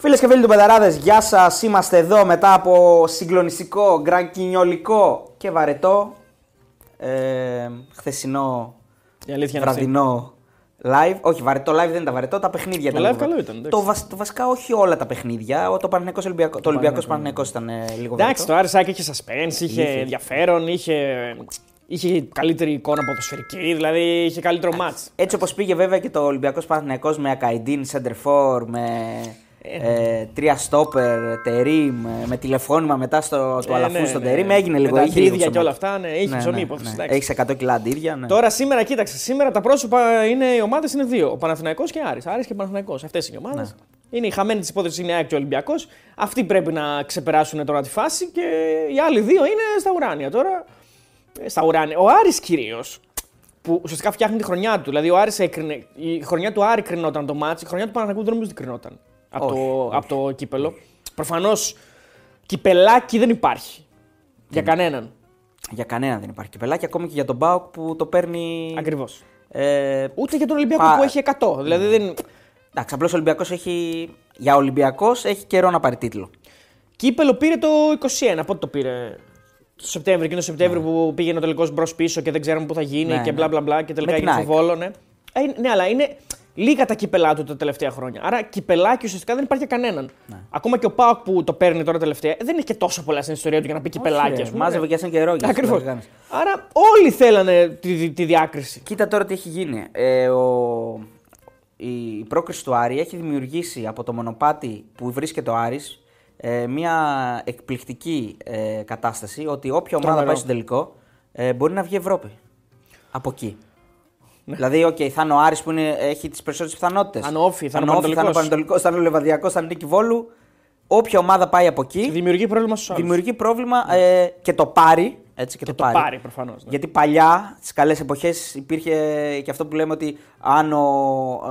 Φίλες και φίλοι του Πεδαράδε, γεια σας. Είμαστε εδώ μετά από συγκλονιστικό, γκρακινιολικό και βαρετό ε, χθεσινό Η αλήθεια είναι αυτή. βραδινό live. Όχι, βαρετό live δεν ήταν βαρετό, τα παιχνίδια Το ήταν. live λίγο. καλό ήταν, εντάξει. Το, βασ- το βασικά όχι όλα τα παιχνίδια. Ο- Το Παναθηναϊκός Ολυμπιακό. Το Ολυμπιακός Παναθηναϊκό ήταν ε, λίγο Εντάξει, βαρετό. το Άρισάκ είχε suspense, είχε, Είχε. ενδιαφέρον, είχε, είχε καλύτερη εικόνα ποδοσφαιρική, δηλαδή είχε καλύτερο μάτς. Έτσι όπως πήγε βέβαια και το Ολυμπιακός Παναθηναϊκός με Ακαϊντίν, Σέντερφορ, με ε, τρία στόπερ, τερίμ, ε, με τηλεφώνημα μετά στο, του Ε, Αλαφού ναι, στον ναι. τερίμ. Έγινε λίγο. Με τα είχε λίγο αντίδια και όλα ψωμάκι. αυτά, ναι, είχε ψωμί υπόθεση, εντάξει. Έχεις 100 κιλά αντίδια. Ναι. Τώρα σήμερα, κοίταξε, σήμερα τα πρόσωπα είναι, οι ομάδες είναι δύο. Ο Παναθηναϊκός και Άρης. Άρης και Παναθηναϊκός. Αυτές είναι οι ομάδες. Ναι. Είναι η χαμένη της υπόθεσης είναι η ΑΕΚ και ο Ολυμπιακός. Αυτοί πρέπει να ξεπεράσουν τώρα τη φάση και οι άλλοι δύο είναι στα ουράνια τώρα. Ε, Στα ουράνια. Ο Άρης κυρίως. Που ουσιαστικά φτιάχνει τη χρονιά του. Δηλαδή, ο Άρης έκρινε, η χρονιά του Άρη κρινόταν το ματς, η χρονιά του Παναθηναϊκού δεν νομίζω ότι κρινόταν από, Όχι, το, όχι. από το κύπελο. Προφανώς κυπελάκι δεν υπάρχει. Για κανέναν. Για κανένα δεν υπάρχει κυπελάκι, ακόμη και για τον ΠΑΟΚ που το παίρνει. Ακριβώς. Ε, Ούτε για τον Ολυμπιακό Πα- που έχει 100. Δηλαδή δεν. εντάξει, απλώς ο Ολυμπιακός έχει. Για Ολυμπιακός έχει καιρό να πάρει τίτλο. Κύπελο πήρε το 21. Πότε το πήρε; Το Σεπτέμβριο, εκείνο το Σεπτέμβριο που πήγαινε ο τελικός μπρος πίσω και δεν ξέραμε πού θα γίνει Ναι, και ναι. μπλα μπλα μπλα και τελικά Με την έγινε στο ΑΕΚ. βόλο. Ναι. Ε, ναι, αλλά είναι λίγα τα κύπελά του τα τελευταία χρόνια. Άρα κυπελάκι ουσιαστικά δεν υπάρχει για κανέναν. Ναι. Ακόμα και ο Πάοκ που το παίρνει τώρα τελευταία δεν έχει και τόσο πολλά στην ιστορία του για να πει κυπελάκι, Όχι, ας ρε, πούμε. Μάζευε και ένα καιρό. για Ακριβώς. να το κάνεις. Άρα όλοι θέλανε τη, τη, τη διάκριση. Κοίτα τώρα τι έχει γίνει. Ε, ο... Η πρόκριση του Άρη έχει δημιουργήσει από το μονοπάτι που βρίσκεται ο Άρης ε, μια εκπληκτική ε, κατάσταση ότι όποια ομάδα Τρομερό. πάει στο τελικό ε, μπορεί να βγει Ευρώπη. Από εκεί. Δηλαδή, οκ, θα είναι ο Άρης που είναι, έχει τις περισσότερες πιθανότητες. Θα είναι ο ΟΦΗ, θα είναι ο θα είναι ο Πανετολικός. Πανετολικός, θα είναι ο Λεβαδιακός, θα είναι η Νίκη Βόλου. Όποια ομάδα πάει από εκεί Δημιουργεί πρόβλημα στους άλλους. δημιουργεί πρόβλημα ε, και το πάρει. Έτσι, και, Και το, το πάρει. πάρει προφανώς. Γιατί παλιά, στις καλές εποχές, υπήρχε και αυτό που λέμε ότι αν ο,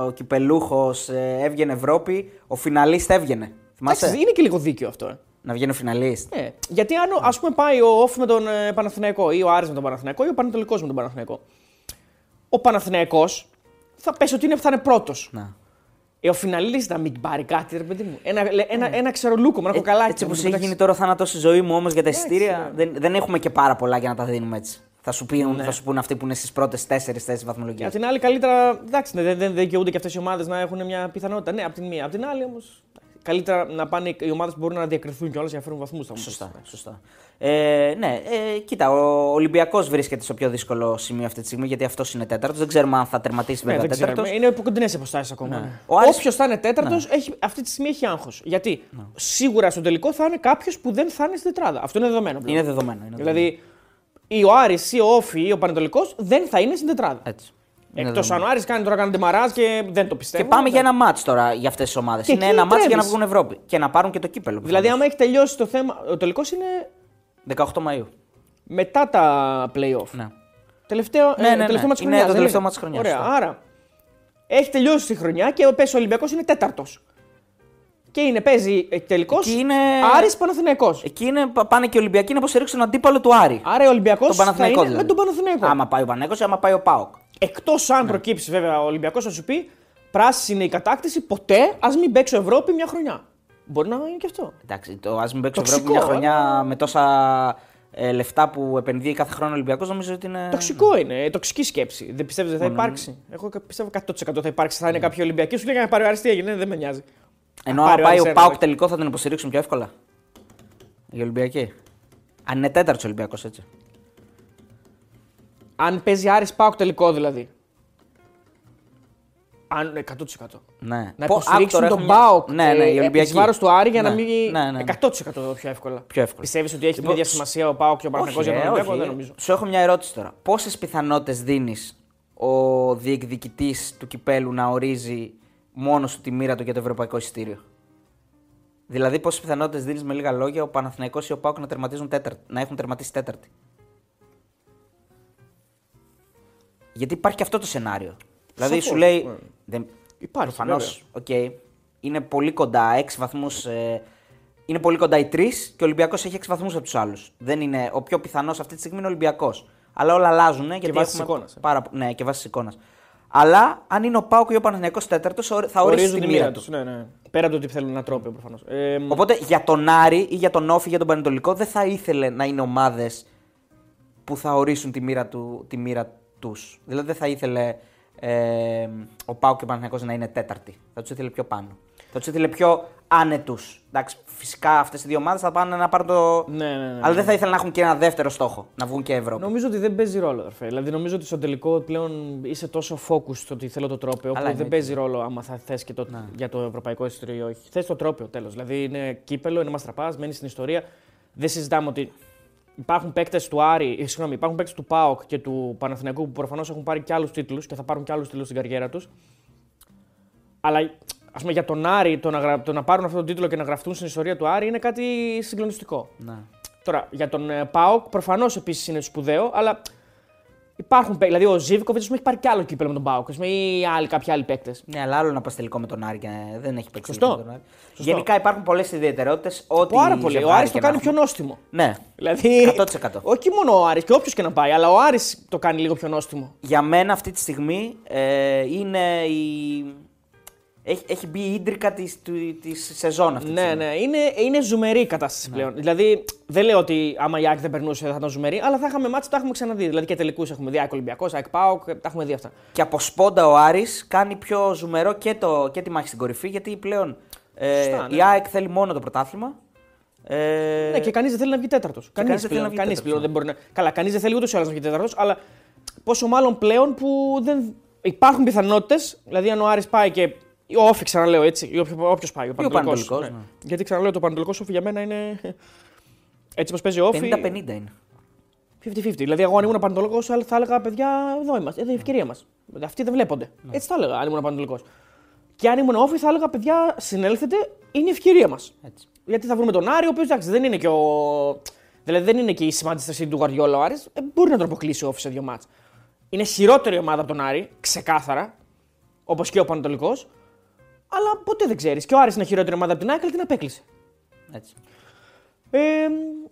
ο κυπελούχος έβγαινε Ευρώπη, ο φιναλίστ έβγαινε. Θυμάσαι; είναι και λίγο δίκαιο αυτό. Ε. Να βγαίνει ο φιναλίστ. Ναι. Γιατί αν ας πούμε πάει ο Όφη με τον ε, Παναθηναϊκό ή ο Άρης με τον Παναθηναϊκό ή ο Πανατολικός με τον Παναθηναϊκό. Ο Παναθηναϊκός θα πέσει ότι είναι, θα είναι πρώτος. Να. Ε, ο φιναλίστ να μην πάρει κάτι, ρε παιδί μου. Ένα, λε- ένα, ένα ξερολούκο, ένα κοκαλάκι. Ναι. Έτσι να όπως του έχει πετάξει. γίνει τώρα θάνατος στη ζωή μου όμως για τα Εντάξει, εισιτήρια, ναι. δεν, δεν έχουμε και πάρα πολλά για να τα δίνουμε έτσι. Θα σου, πούν, θα σου πούνε αυτοί που είναι στις πρώτες τέσσερις θέσεις βαθμολογίας. Απ' την άλλη, καλύτερα. Εντάξει, ναι, δεν, δεν δικαιούνται και αυτές οι ομάδες να έχουν μια πιθανότητα. Ναι, απ' την μία. Απ' την άλλη όμως. Καλύτερα να πάνε οι ομάδες που μπορούν να διακριθούν κιόλας για να φέρουν βαθμούς. Σωστά. σωστά. Ε, ναι, ε, κοίτα, ο Ολυμπιακός βρίσκεται στο πιο δύσκολο σημείο αυτή τη στιγμή γιατί αυτός είναι τέταρτος. Δεν ξέρουμε αν θα τερματίσει Ναι, βέβαια δεν τέταρτος. ξέρουμε. Είναι από κοντινέ αποστάσει ακόμα. Ναι. Ναι. Ο Άρης- Όποιος θα είναι τέταρτος, έχει, αυτή τη στιγμή έχει άγχος. Γιατί σίγουρα στο τελικό θα είναι κάποιος που δεν θα είναι στην τετράδα. Αυτό είναι δεδομένο. πλέον. Είναι δεδομένο. Είναι δεδομένο. Δηλαδή, ή ο Άρης ή ο Όφη ή ο Πανετολικός δεν θα είναι στην τετράδα. Έτσι. Είναι Εκτός δεδομένο. αν ο Άρης κάνει τώρα κάνει τεμαράζ και δεν το πιστεύω. Και πάμε Ναι. για ένα μάτς τώρα για αυτές τις ομάδες. Και Είναι εκεί ένα μάτς για να τρέμεις. βγουν Ευρώπη και να πάρουν και το κύπελο. Δηλαδή, άμα έχει τελειώσει το θέμα. Ο τελικός είναι 18 Μαου. μετά τα playoff. Ναι. Τελευταίο, Ναι, ε, ναι, ναι. τελευταίο μάτς Είναι χρονιάς, το δεν τελευταίο μάτς χρονιάς, Ωραία. σωστά. Άρα έχει τελειώσει τη χρονιά και ο πέσει ο Ολυμπιακός είναι τέταρτος. Και είναι, παίζει τελικός Εκεί είναι- Άρης Παναθηναϊκός. Εκεί είναι, πα- πάνε και οι Ολυμπιακοί να υποστηρίξουν τον αντίπαλο του Άρη. Άρα ο Ολυμπιακός τον θα Παναθηναϊκό είναι δηλαδή. με τον Παναθηναϊκό. Άμα πάει ο Πανέκο ή άμα πάει ο Πάοκ. Εκτός αν προκύψει βέβαια ο Ολυμπιακός θα σου πει πράσινη η κατάκτηση, ποτέ ας μην παίξω Ευρώπη μια χρονιά. Μπορεί να είναι και αυτό. Εντάξει, το ας μην παίξει ο Τοξικό, Ευρώπη μια χρονιά αλλά- με τόσα ε, λεφτά που επενδύει κάθε χρόνο ο Ολυμπιακός, νομίζω ότι είναι. Τοξικό είναι, ε, τοξική σκέψη. Δεν πιστεύετε ότι θα υπάρξει. Εγώ πιστεύω 100% θα υπάρξει. Θα είναι κάποιοι Ολυμπιακοί σου λέει να πάρει ο Άρης τι έγινε, δεν με νοιάζει. Ενώ Αν αν πάρει ο πάει Άρης ο ένα, Πάοκ όχι. τελικό θα τον υποστηρίξουν πιο εύκολα. Οι Ολυμπιακοί. Αν είναι τέταρτος Ολυμπιακός έτσι. Αν παίζει Άρης Πάοκ τελικό δηλαδή. Αν, 100%. Ναι. Να Πω- υποστηρίξουν άκου, τον τώρα έχουμε Πάοκ μια- Ναι, ναι, οι ε, Ολυμπιακοί. εις βάρος του Άρη για Ναι, να μην. Ναι, ναι, ναι. 100% πιο εύκολα. Πιο εύκολα. Πιστεύεις ότι έχει την Λοιπόν, ίδια σημασία ο Πάοκ και ο Παναγενικό για τον ρε, Ολυμπιακό, όχι. δεν νομίζω. Σου έχω μια ερώτηση τώρα. Πόσες πιθανότητες δίνεις ο διεκδικητής του κυπέλου να ορίζει μόνος του τη μοίρα του για το ευρωπαϊκό εισιτήριο; Δηλαδή, πόσες πιθανότητες δίνεις με λίγα λόγια ο Παναθηναϊκός ή ο ΠΑΟΚ να, τερματίζουν τέταρτη, να έχουν τερματίσει τέταρτη; Γιατί υπάρχει και αυτό το σενάριο. Δηλαδή, Σαφώς, σου λέει. ναι. Δεν, Υπάρχει, Προφανώς. οκ. είναι πολύ κοντά, 6 βαθμούς. Ε, είναι πολύ κοντά οι τρεις και ο Ολυμπιακός έχει 6 βαθμούς από τους άλλους. Δεν είναι. Ο πιο πιθανός αυτή τη στιγμή είναι ο Ολυμπιακός. Αλλά όλα αλλάζουν γιατί βάσει έχουμε εικόνας, ε. Πάρα, ναι, και βάσει εικόνας. Αλλά αν είναι ο Πάουκ ή ο Παναθηναϊκός τέταρτος, θα ορίσει Ορίζουν τη μοίρα τους. τους. Ναι, ναι. Πέρα από το ότι θέλουν ένα τρόπαιο προφανώς. Ε, Οπότε για τον Άρη ή για τον Όφη ή για τον Πανετολικό δεν θα ήθελε να είναι ομάδες που θα ορίσουν τη μοίρα, του, τη μοίρα τους. Δηλαδή δεν θα ήθελε ε, ο Πάουκ και ο Παναθηναϊκός να είναι τέταρτη. Θα τους ήθελε πιο πάνω. Θα τους ήθελε πιο άνετους. Εντάξει, φυσικά αυτές οι δύο ομάδες θα πάνε να πάρουν το. ναι, ναι, ναι. Αλλά δεν θα ήθελα να έχουν και ένα δεύτερο στόχο, να βγουν και Ευρώπη. Νομίζω ότι δεν παίζει ρόλο. Αρφέ. Δηλαδή, νομίζω ότι στο τελικό πλέον είσαι τόσο focus στο ότι θέλω το τρόπαιο που Αλλά δεν εννοείται. παίζει ρόλο άμα θα θες και το, για το ευρωπαϊκό εισιτήριο ή όχι. Θες το τρόπαιο τέλος. Δηλαδή, είναι κύπελο, είναι μαστραπάς, μένεις στην ιστορία. Δεν συζητάμε ότι υπάρχουν παίκτες του Άρη, ε, συγγνώμη, υπάρχουν παίκτες του ΠΑΟΚ και του Παναθηναϊκού που προφανώς έχουν πάρει και άλλους τίτλους και θα πάρουν και άλλους τίτλους στην καριέρα τους. Αλλά ας πούμε για τον Άρη το να, γρα- το να πάρουν αυτόν τον τίτλο και να γραφτούν στην ιστορία του Άρη είναι κάτι συγκλονιστικό. Ναι. Τώρα, για τον ε, Πάοκ προφανώς επίσης είναι σπουδαίο, αλλά υπάρχουν παίκτε. Δηλαδή, ο Ζήβκοβιτ έχει πάρει κι άλλο κύπελο με τον Πάοκ ας πούμε, ή άλλοι, κάποιοι άλλοι παίκτες. Ναι, αλλά άλλο να πας τελικό με τον Άρη και δεν έχει παίξει Σωστό. τελικό με τον Άρη. Σωστό. Γενικά υπάρχουν πολλές ιδιαιτερότητες. Πάρα πολύ. Ο Άρης το κάνει πιο νόστιμο. Ναι. Δηλαδή, 100%. όχι μόνο ο Άρης και όποιος και να πάει, αλλά ο Άρης το κάνει λίγο πιο νόστιμο. Για μένα αυτή τη στιγμή ε, είναι η. Έχει, έχει μπει η ίντρικα της, του, της σεζόν αυτή. τη Ναι, στιγμή. ναι, είναι, είναι ζουμερή η κατάσταση πλέον. Δηλαδή, δεν λέω ότι άμα η ΑΕΚ δεν περνούσε θα ήταν ζουμερή, αλλά θα είχαμε μάτια που τα έχουμε ξαναδεί. Δηλαδή και τελικούς έχουμε δει, ΑΕΚ Ολυμπιακός, ΑΕΚ Πάοκ, τα έχουμε δει αυτά. Και από σπόντα ο Άρης κάνει πιο ζουμερό και, το, και τη μάχη στην κορυφή γιατί πλέον ε, Σωστά, ναι. η ΑΕΚ θέλει μόνο το πρωτάθλημα. Ε, Ναι, και κανείς δεν θέλει να βγει τέταρτος. Κανείς κανείς δεν θέλει πλέον, να βγει κανείς τέταρτος, πλέον ναι. δεν μπορεί να. Καλά, κανείς δεν θέλει ούτως ή άλλως να βγει τέταρτος, αλλά πόσο μάλλον πλέον που δεν. Υπάρχουν πιθανότητες, δηλαδή αν ο Άρης πάει και. Ο Όφη, ξαναλέω έτσι, ή όποιο πάει. Ο Πανατολικός, Πανετολικός, ναι. ναι. Γιατί ξαναλέω το Πανατολικό Όφη για μένα είναι. Έτσι όπω παίζει ο Όφη. 50-50 είναι. 50-50. Δηλαδή, εγώ αν ήμουν Πανατολικό θα έλεγα παιδιά, εδώ είμαστε, εδώ η ευκαιρία μας. Αυτοί δεν βλέπονται. Ναι. Έτσι θα έλεγα αν ήμουν Πανατολικό. Και αν ήμουν Όφη θα έλεγα παιδιά, συνέλθετε, είναι η ευκαιρία μας. Έτσι. Γιατί θα βρούμε τον Άρη, ο οποίος εντάξει δεν είναι και ο. Δηλαδή δεν είναι και η σημαντική του Γουαριόλα ο Άρης, ε, μπορεί να τον αποκλείσει ο Όφη σε δύο μάτς. Είναι χειρότερη ομάδα από τον Άρη, ξεκάθαρα, όπως και ο Πανατολικό. Αλλά ποτέ δεν ξέρεις. Και ο Άρης είναι χειρότερη ομάδα από την ΑΕΚ, αλλά την απέκλεισε. Έτσι. Ε,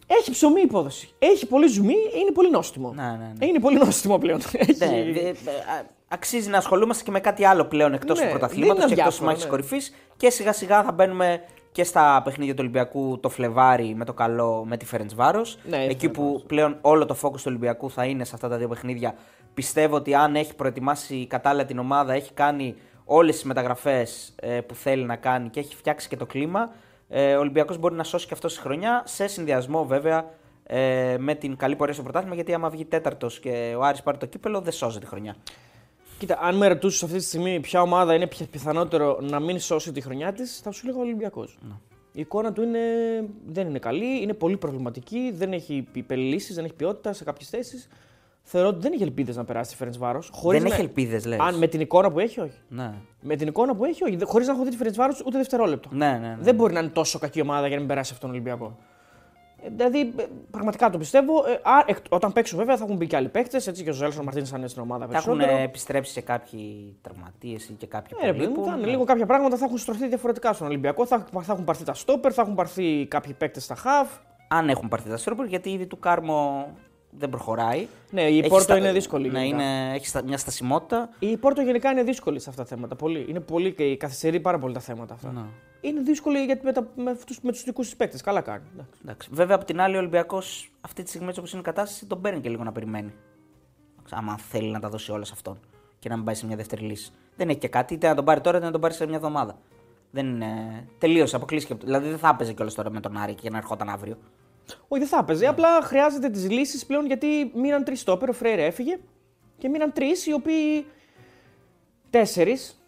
έχει ψωμί η υπόδοση. Έχει πολύ ζουμί, είναι πολύ νόστιμο. Ναι, ναι, ναι. Είναι πολύ νόστιμο πλέον. Έχει... Ναι, δε- ε, α- αξίζει να ασχολούμαστε και με κάτι άλλο πλέον εκτός Ναι, του δεν πρωταθλήματος είναι και εκτός της αδιάφορο, μάχης ναι. κορυφής. Και σιγά σιγά θα μπαίνουμε και στα παιχνίδια του Ολυμπιακού το Φλεβάρι με το καλό με τη Φέρεντ Βάρο. Ναι, η εκεί που πλέον όλο το φόκο του Ολυμπιακού θα είναι σε αυτά τα δύο παιχνίδια. Πιστεύω ότι αν έχει προετοιμάσει κατάλληλα την ομάδα, έχει κάνει όλες τις μεταγραφές που θέλει να κάνει και έχει φτιάξει και το κλίμα, ε, ο Ολυμπιακός μπορεί να σώσει και αυτό τη χρονιά σε συνδυασμό βέβαια ε, με την καλή πορεία στο πρωτάθλημα. Γιατί άμα βγει τέταρτος και ο Άρης πάρει το κύπελο, δεν σώζει τη χρονιά. Κοίτα, αν με ρωτούσες αυτή τη στιγμή ποια ομάδα είναι πια- πιθανότερο να μην σώσει τη χρονιά της, θα σου λέγα Ολυμπιακός. Ναι. Η εικόνα του είναι, δεν είναι καλή, είναι πολύ προβληματική, δεν έχει υπερλύσεις, δεν έχει ποιότητα σε κάποιες θέσεις. Θεωρώ ότι δεν έχει ελπίδες να περάσει τη Φέρεντ Βάρο. Δεν έχει ελπίδες, λες. Αν με την εικόνα που έχει, όχι. Ναι. Με την εικόνα που έχει, όχι. Χωρίς να έχω δει τη Φέρεντ Βάρο ούτε δευτερόλεπτο. Ναι, ναι, ναι. Δεν μπορεί να είναι τόσο κακή ομάδα για να μην περάσει αυτόν τον Ολυμπιακό. Ε, Δηλαδή, ε, πραγματικά το πιστεύω. Ε, α, εκ- όταν παίξουν, βέβαια, θα έχουν μπει και άλλοι παίκτες. Έτσι και ο Ζέλσον Μαρτίνη θα είναι στην ομάδα Θα έχουν περισσότερο. ε, επιστρέψει σε κάποιοι τραυματίες ή και κάποιοι Ε, ρε που παιδί μου, λείπουν. θα είναι Ναι. λίγο κάποια πράγματα θα έχουν στρωθεί διαφορετικά στον Ολυμπιακό. Θα, θα έχουν πάρθει τα στόπερ, θα έχουν πάρθει κάποιοι παίκτες στα χαβ. Αν έχουν πάρθει τα στρόπερ, γιατί ήδη του Κάρμο δεν προχωράει. Ναι, η Έχει Πόρτο στα- είναι δύσκολη. Ναι, γενικά. είναι... έχει στα... μια στασιμότητα. Η Πόρτο γενικά είναι δύσκολη σε αυτά τα θέματα. Πολύ. Είναι πολύ και καθυστερεί πάρα πολύ τα θέματα αυτά. Ναι. Είναι δύσκολη γιατί με, τα, με, αυτούς, με τους δικούς της παίκτες. Καλά κάνει. Εντάξει. Εντάξει. Βέβαια, από την άλλη, ο Ολυμπιακός αυτή τη στιγμή, όπως είναι η κατάσταση, τον παίρνει και λίγο να περιμένει. Άμα θέλει να τα δώσει όλα σε αυτόν και να μην πάει σε μια δεύτερη λύση. Δεν έχει και κάτι, είτε να τον πάρει τώρα είτε να τον πάρει σε μια εβδομάδα. Δεν είναι. Τελείωσε, αποκλείστηκε. από το- Δηλαδή δεν θα έπαιζε κιόλας τώρα με τον Άρη και να ερχόταν αύριο. Όχι, δεν θα έπαιζε. Απλά χρειάζεται τις λύσεις πλέον γιατί μείναν τρεις στόπερ. Ο Φρέιρε έφυγε και μείναν τρεις οι οποίοι. Τέσσερις.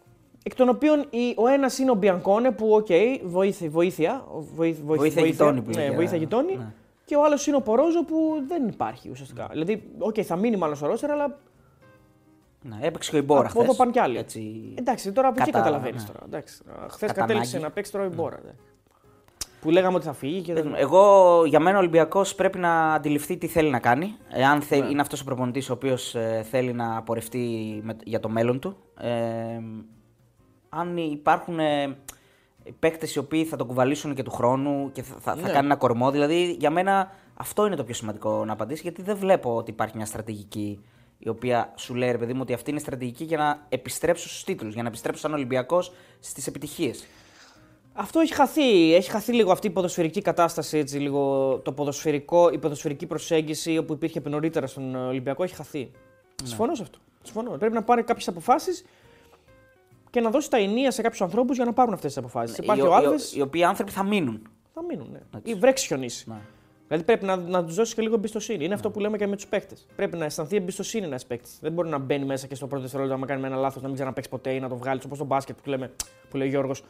Εκ των οποίων η- ο ένας είναι ο Μπιανκόνε που, οκ, βοήθεια. βοήθεια, βοήθ- βοήθ- Βοήθεια γειτόνοι που Ναι, λέγεται. βοήθεια γειτόνοι. Ναι. Και ο άλλος είναι ο Πορόζο που δεν υπάρχει ουσιαστικά. Δηλαδή, οκ, θα μείνει μάλλον στο ρόστερ, αλλά Ναι, έπαιξε και ο Ιμπόρα από εδώ χθες. πάνε κι άλλοι. Έτσι... Εντάξει, τώρα από εκεί Κατά- καταλαβαίνεις ναι. τώρα. Χθες Κατά κατέληξε ανάγκη. να παίξει τώρα ο Ιμπόρα. ναι. Που λέγαμε ότι θα φύγει και δεν. Εγώ, για μένα, ο Ολυμπιακός πρέπει να αντιληφθεί τι θέλει να κάνει. Εάν θε- Ναι. είναι αυτός ο προπονητής ο οποίος θέλει να πορευτεί με- για το μέλλον του. Ε, αν υπάρχουν ε, παίκτες οι οποίοι θα τον κουβαλήσουν και του χρόνου και θα, θα, θα Ναι. κάνει ένα κορμό. Δηλαδή, για μένα αυτό είναι το πιο σημαντικό να απαντήσει, γιατί δεν βλέπω ότι υπάρχει μια στρατηγική η οποία σου λέει, ρε παιδί μου, ότι αυτή είναι η στρατηγική για να επιστρέψω στους τίτλους, για να επιστρέψω σαν Ολυμπιακός στις επιτυχίες. Αυτό έχει χαθεί. Έχει χαθεί λίγο αυτή η ποδοσφαιρική κατάσταση, έτσι, λίγο το ποδοσφαιρικό, η ποδοσφαιρική προσέγγιση όπου υπήρχε νωρίτερα στον Ολυμπιακό έχει χαθεί. Ναι. Συμφωνώ σε αυτό. Συμφωνώ. Πρέπει να πάρει κάποιες αποφάσεις και να δώσει τα ενία σε κάποιους ανθρώπους για να πάρουν αυτές τις αποφάσεις. Ναι, οι, ο Άλβες... οι, οι οποίοι άνθρωποι θα μείνουν. Θα μείνουν, ναι. Ή βρέξει χιονίσει. Ναι. Δηλαδή πρέπει να, να τους δώσεις και λίγο εμπιστοσύνη. Είναι ναι. αυτό που λέμε και με τους παίκτες. Πρέπει να αισθανθεί εμπιστοσύνη ένας παίκτης. Δεν μπορεί να μπαίνει μέσα και στο πρώτο δευτερόλεπτο να κάνει ένα λάθος, να μην ξαναπέξει ποτέ ή να το βγάλει όπως το μπάσκετ που, λέμε, που λέει ο Γιώργος.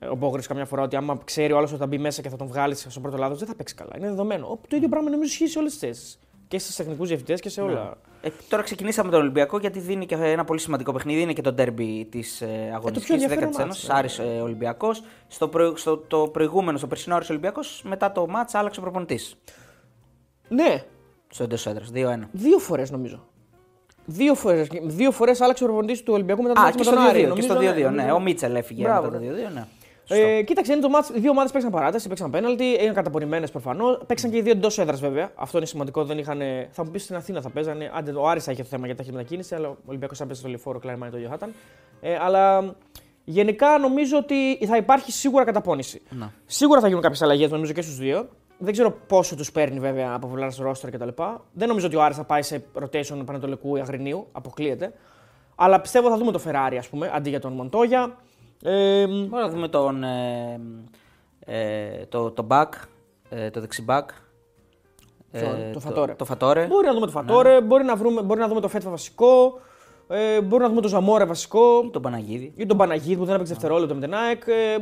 Ε, ο Μπόγρη καμιά φορά ότι άμα ξέρει ο άλλος ότι θα μπει μέσα και θα τον βγάλει στο πρώτο λάθος, δεν θα παίξει καλά. Είναι δεδομένο. Το ίδιο πράγμα νομίζω ισχύει σε όλες τις θέσεις. Και στις τεχνικούς διευθυντές και σε όλα. Ε, τώρα ξεκινήσαμε τον Ολυμπιακό γιατί δίνει και ένα πολύ σημαντικό παιχνίδι. Είναι και το ντέρμπι της ε, αγωνιστικής 10 της Ένωσης. Άρης ε, Ολυμπιακός. Στο, προ, στο το προηγούμενο, στο περσινό Άρης Ολυμπιακός, μετά το μάτς άλλαξε ο προπονητής. Ναι. Στο εντός έδρας. 2-1. Δύο φορές νομίζω. Δύο φορές δύο φορές άλλαξε ο προπονητής του Ολυμπιακού μετά το μάτς με τον Άρη. Και στο 2-2, ναι. ναι. Ο Μίτσελ έφυγε μετά το 2-2, ναι. Ε, κοίταξε, είναι το μάτς, δύο ομάδες παίξαν παράταση, παίξαν πέναλτι, είναι καταπονημένες προφανώς. Παίξαν και οι δύο εντός έδρας βέβαια. Αυτό είναι σημαντικό. Δεν είχαν, θα μου πεις στην Αθήνα θα παίζανε. Άντε, ο Άρης θα είχε το θέμα για ταχύτητα μετακίνηση, αλλά ο Ολυμπιακός θα παίζει στο λεωφόρο, κλάμα το ίδιο θα ήταν. Ε, αλλά γενικά νομίζω ότι θα υπάρχει σίγουρα καταπώνηση. Να. Σίγουρα θα γίνουν κάποιες αλλαγές νομίζω και στους δύο. Δεν ξέρω πόσο τους παίρνει βέβαια από πλευράς ρόστρα κτλ. Δεν νομίζω ότι ο Άρης θα πάει σε rotation Πανατολικού ή Αγρινίου, αποκλείεται. Αλλά πιστεύω θα δούμε το Ferrari, ας πούμε, αντί για τον Μοντόγια. Ε, Μπορούμε να δούμε τον, ε, ε, το, το back, ε, το δεξιμπάκ. Ε, το, φατόρε. Το, φατόρε. Μπορεί να δούμε το Φατόρε, ναι. μπορεί, να βρούμε, μπορεί να δούμε το Φέτφα βασικό. Ε, μπορεί να δούμε το Ζαμόρε βασικό. Ή τον Παναγίδη. Ή τον Παναγίδη που δεν έπαιξε δευτερόλεπτο με την ΑΕΚ. Ε,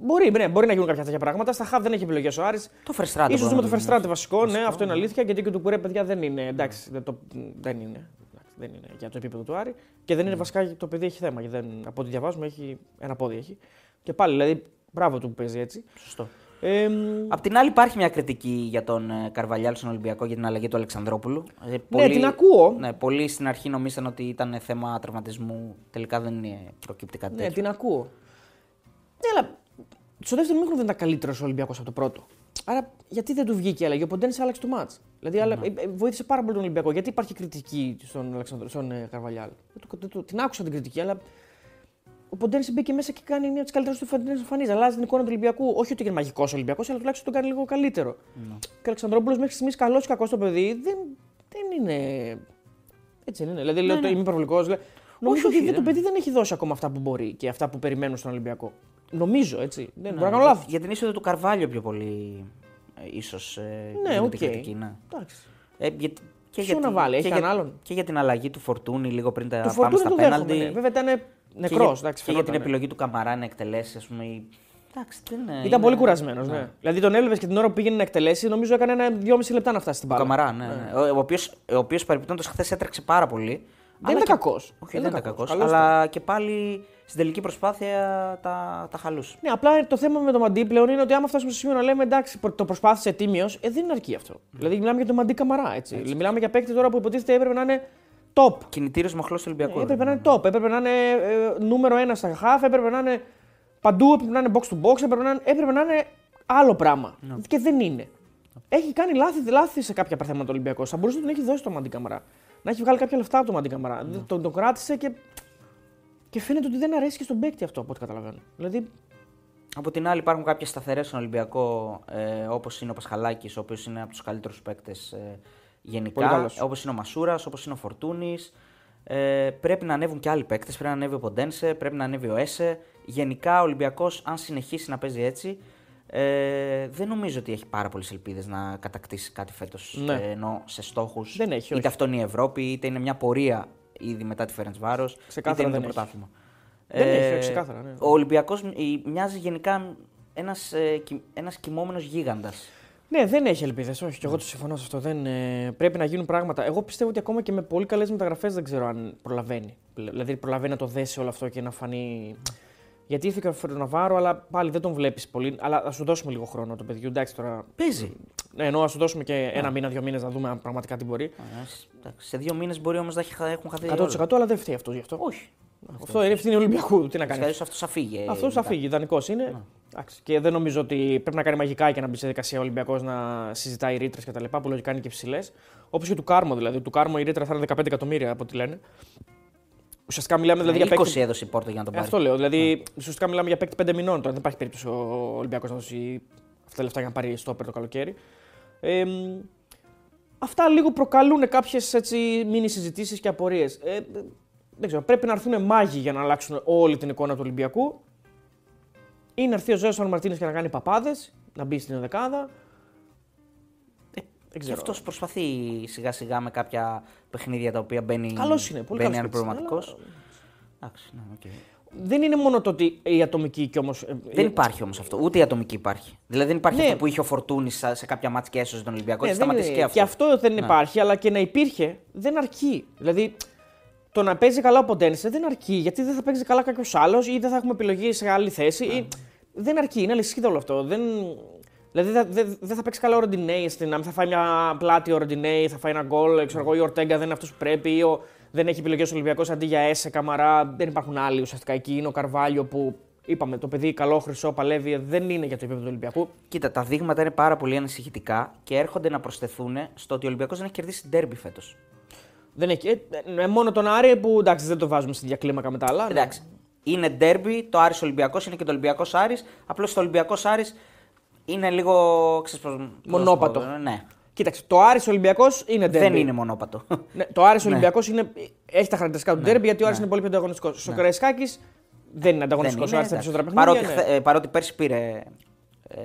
μπορεί, ναι, μπορεί να γίνουν κάποια τέτοια πράγματα. Στα χαβ δεν έχει επιλογές ο Άρης. Το Φερστράτε. σω δούμε το Φερστράτε βασικό, ναι, αυτό είναι αλήθεια. Γιατί και το Κουρέ, παιδιά, δεν είναι. Εντάξει, δεν, το, δεν είναι. Δεν είναι για το επίπεδο του Άρη. Και δεν είναι βασικά το παιδί έχει θέμα. Δεν, από ό,τι διαβάζουμε έχει ένα πόδι έχει. Και πάλι δηλαδή, μπράβο του που παίζει έτσι. Σωστό. Ε, Απ' την άλλη, υπάρχει μια κριτική για τον ε, Καρβαλιάλ στον Ολυμπιακό για την αλλαγή του Αλεξανδρόπουλου. Ε, πολύ, ναι, την ακούω. Ναι, πολλοί στην αρχή νομίζαν ότι ήταν θέμα τραυματισμού. Τελικά δεν είναι προκύπτει κάτι Ναι, την ακούω. Ναι, αλλά στο δεύτερο μήχρονο δεν ήταν καλύτερος ο Ολυμπιακός από το πρώτο. Άρα γιατί δεν του βγήκε η αλλαγή. Ο Ποντένσε άλλαξε το μάτς. Δηλαδή ναι. Ε, βοήθησε πάρα πολύ τον Ολυμπιακό. Γιατί υπάρχει κριτική στον, Αλεξανδρο, στον Καρβαλιάλ; Την άκουσα την κριτική, αλλά ο Ποντένσε μπήκε μέσα και κάνει μία από τις καλύτερες του φετινές εμφανίσεις. Αλλάζει την εικόνα του Ολυμπιακού. Όχι ότι είναι μαγικός Ολυμπιακός, αλλά τουλάχιστον τον κάνει λίγο καλύτερο. Mm. Και ο Αλεξανδρόπουλος μέχρι στιγμής καλός ή κακός το παιδί δεν, δεν είναι. Έτσι δεν είναι. Δηλαδή, ναι, λέω ναι. είμαι υπερβολικός. Νομίζω ότι όχι, το παιδί δεν έχει δώσει ακόμα αυτά που μπορεί και αυτά που περιμένουν στον Ολυμπιακό. Νομίζω έτσι. Δεν ναι, μπορώ να κάνω λάθος. Για την είσοδο του Καρβάλιο πιο πολύ. Ε, ίσως. Ε, ναι, ok. Okay. Ναι. Ε, και για, να βάλει, έχει και, άλλον. και για την αλλαγή του Φορτούνη λίγο πριν τα πάμε στα πέναλτι. Ναι. Βέβαια ήταν Νεκρός. Και, και για την επιλογή του Καμαρά να εκτελέσει, ας πούμε. Εντάξει, δεν Ήταν είναι... πολύ κουρασμένος. Ναι. ναι. Δηλαδή τον έβλεπε και την ώρα που πήγαινε να εκτελέσει, νομίζω έκανε ένα δυόμιση λεπτά να φτάσει στην μπάλα. Ο Καμαρά, ναι. ναι. Ο, ο οποίο παρεμπιπτόντω χθες έτρεξε πάρα πολύ. Δεν είναι κακός. Όχι, δεν είναι κακός. Αλλά και πάλι στην τελική προσπάθεια τα, τα χαλούσε. Ναι, απλά το θέμα με το Μαντί πλέον είναι ότι άμα φτάσουμε στο σημείο να λέμε εντάξει, το προσπάθησε τίμιος, ε, δεν είναι αρκεί αυτό. Mm. Δηλαδή μιλάμε για το Μαντί Καμαρά. Έτσι. έτσι. Μιλάμε για παίκτη τώρα που υποτίθεται έπρεπε να είναι top. Κινητήριος μοχλός του Ολυμπιακού. Ε, έπρεπε να είναι top. Έπρεπε να είναι ε, νούμερο ένα στα half, έπρεπε να είναι παντού, έπρεπε να είναι box to box, έπρεπε να είναι, έπρεπε να είναι άλλο πράγμα. No. Και δεν είναι. No. Έχει κάνει λάθη, λάθη σε κάποια πράγματα το Ολυμπιακός. Θα μπορούσε να τον έχει δώσει το Μαντί Καμαρά. Να έχει βγάλει κάποια λεφτά από το Μαντί Καμαρά. No. Τον, τον κράτησε και, και φαίνεται ότι δεν αρέσει και στον παίκτη αυτό από ό,τι καταλαβαίνω. Δηλαδή, από την άλλη, υπάρχουν κάποιες σταθερές στον Ολυμπιακό, ε, όπως είναι ο Πασχαλάκης, ο οποίος είναι από τους καλύτερους παίκτες ε, γενικά. Όπως είναι ο Μασούρας, όπως είναι ο Φορτούνης. Ε, πρέπει να ανέβουν και άλλοι παίκτες. Πρέπει να ανέβει ο Ποντένσε, πρέπει να ανέβει ο Έσε. Γενικά ο Ολυμπιακός, αν συνεχίσει να παίζει έτσι, ε, δεν νομίζω ότι έχει πάρα πολλές ελπίδες να κατακτήσει κάτι φέτος. Ναι. Ε, ενώ σε στόχους. Δεν έχει. Είτε αυτό είναι η Ευρώπη, είτε είναι μια πορεία ήδη μετά τη Φέρεντς Βάρος, είτε είναι το πρωτάθλημα. Δεν ε, έχει, ξεκάθαρα. Ναι. Ο Ολυμπιακός μοιάζει γενικά ένας ένας κοιμόμενος γίγαντας. Ναι, δεν έχει ελπίδες. Όχι, και εγώ το συμφωνώ σε αυτό. Δεν, ε, πρέπει να γίνουν πράγματα. Εγώ πιστεύω ότι ακόμα και με πολύ καλές μεταγραφές δεν ξέρω αν προλαβαίνει. Δηλαδή, προλαβαίνει να το δέσει όλο αυτό και να φανεί. Γιατί ήρθε και ο Φερναβάρο, αλλά πάλι δεν τον βλέπεις πολύ. Αλλά ας σου δώσουμε λίγο χρόνο το παιδί. Εντάξει τώρα. Παίζει. Ναι, ενώ ας σου δώσουμε και ένα μήνα, δύο μήνες να δούμε αν πραγματικά τι μπορεί. σε δύο μήνες μπορεί όμως να έχουν χαθεί. 100% αλλά δεν φταίει αυτός γι' αυτό. Όχι. Αυτό είναι ευθύνη Ολυμπιακού. Τι να κάνεις. Αυτός θα φύγει. Αυτός θα φύγει. Ιδανικός είναι. Εντάξει, και δεν νομίζω ότι πρέπει να κάνει μαγικά και να μπει σε δικασία ο Ολυμπιακός να συζητάει ρήτρες κτλ. που λογικά είναι και ψηλές. Όπως και του Κάρμο δηλαδή. Του Κάρμο η ρήτρα θα είναι 15 εκατομμύρια από ό,τι λένε. Ουσιαστικά μιλάμε δηλαδή Ναι, για 20 παίκτη. έδωσε η Πόρτο για να τον Ε, πάρει. Αυτό λέω. Δηλαδή, ουσιαστικά μιλάμε για παίκτη 5 μηνών. Τώρα δεν υπάρχει περίπτωση ο Ολυμπιακός να δώσει αυτά τα λεφτά για να πάρει στόπερ το καλοκαίρι. Ε, μ, αυτά λίγο προκαλούν κάποιες μίνι συζητήσεις και απορίες. Ε, δεν ξέρω, πρέπει να έρθουν μάγοι για να αλλάξουν όλη την εικόνα του Ολυμπιακού. Ή να έρθει ο Ζέο Μαρτίνες και να κάνει παπάδες, να μπει στην δεκάδα. Ε, δεν Και ξέρω. αυτός προσπαθεί σιγά σιγά με κάποια παιχνίδια τα οποία μπαίνει. Καλός είναι, πολύ μπαίνει καλός παίκτης, αναπληρωματικός. Εντάξει, ναι, οκ. Δεν είναι μόνο το ότι η ατομική κι όμως. Δεν υπάρχει όμως αυτό. Ούτε η ατομική υπάρχει. Δηλαδή δεν υπάρχει Ναι. αυτό που είχε ο Φορτούνης σε κάποια ματς και έσωσε τον Ολυμπιακό. Ναι, Έχει δεν σταματήσει είναι- και αυτό. Και αυτό δεν Ναι. υπάρχει, αλλά και να υπήρχε δεν αρκεί. Δηλαδή, το να παίζει καλά ο Ποντένσε δεν αρκεί, γιατί δεν θα παίζει καλά κάποιος άλλος ή δεν θα έχουμε επιλογή σε άλλη θέση. Ναι. Ή... Δεν αρκεί, είναι αλυσίδα όλο αυτό. Δεν... Δηλαδή, δεν δεν- δεν θα παίξει καλά ο Ροντινέη στην άμυνα, θα φάει μια πλάτη ο Ροντινέη, θα φάει ένα γκολ. Ξέρω εγώ, ή ο Ορτέγκα δεν είναι αυτός που πρέπει, ή ο... δεν έχει επιλογές ο Ολυμπιακός αντί για Έσε, Καμαρά. Δεν υπάρχουν άλλοι ουσιαστικά εκεί. Είναι ο Καρβάλιο που είπαμε, το παιδί καλό, χρυσό, παλεύει, δεν είναι για το επίπεδο του Ολυμπιακού. Κοίτα, τα δείγματα είναι πάρα πολύ ανησυχητικά και έρχονται να προσθεθούν στο ότι ο Ολυμπιακός δεν έχει κερδίσει ντέρμπι φέτος. Δεν έχει. Ε, ε, μόνο τον Άρη που εντάξει δεν το βάζουμε στην διακλίμακα με τα άλλα. ναι. Εντάξει. Είναι ντέρμπι, το Άρης Ολυμπιακός είναι και το Ολυμπιακός Άρης. Απλώς το Ολυμπιακός Άρης είναι λίγο. Ξέρεις πώς- πώς να σου Μονόπατο. πω, Ναι. Κοίταξε, το Άρης Ολυμπιακός είναι derby. Δεν είναι μονόπατο. Ναι, το Άρης Ολυμπιακός είναι... έχει τα χαρακτηριστικά του derby γιατί ο Άρης ναι. είναι πολύ πιο ανταγωνιστικός. Ο Καραϊσκάκης δεν είναι ανταγωνιστικός. Δεν Ο Άρης στα είναι, περισσότερα εντάξει. παιχνίδια. παρότι, ναι. χθε- ε, παρότι πέρσι πήρε ε,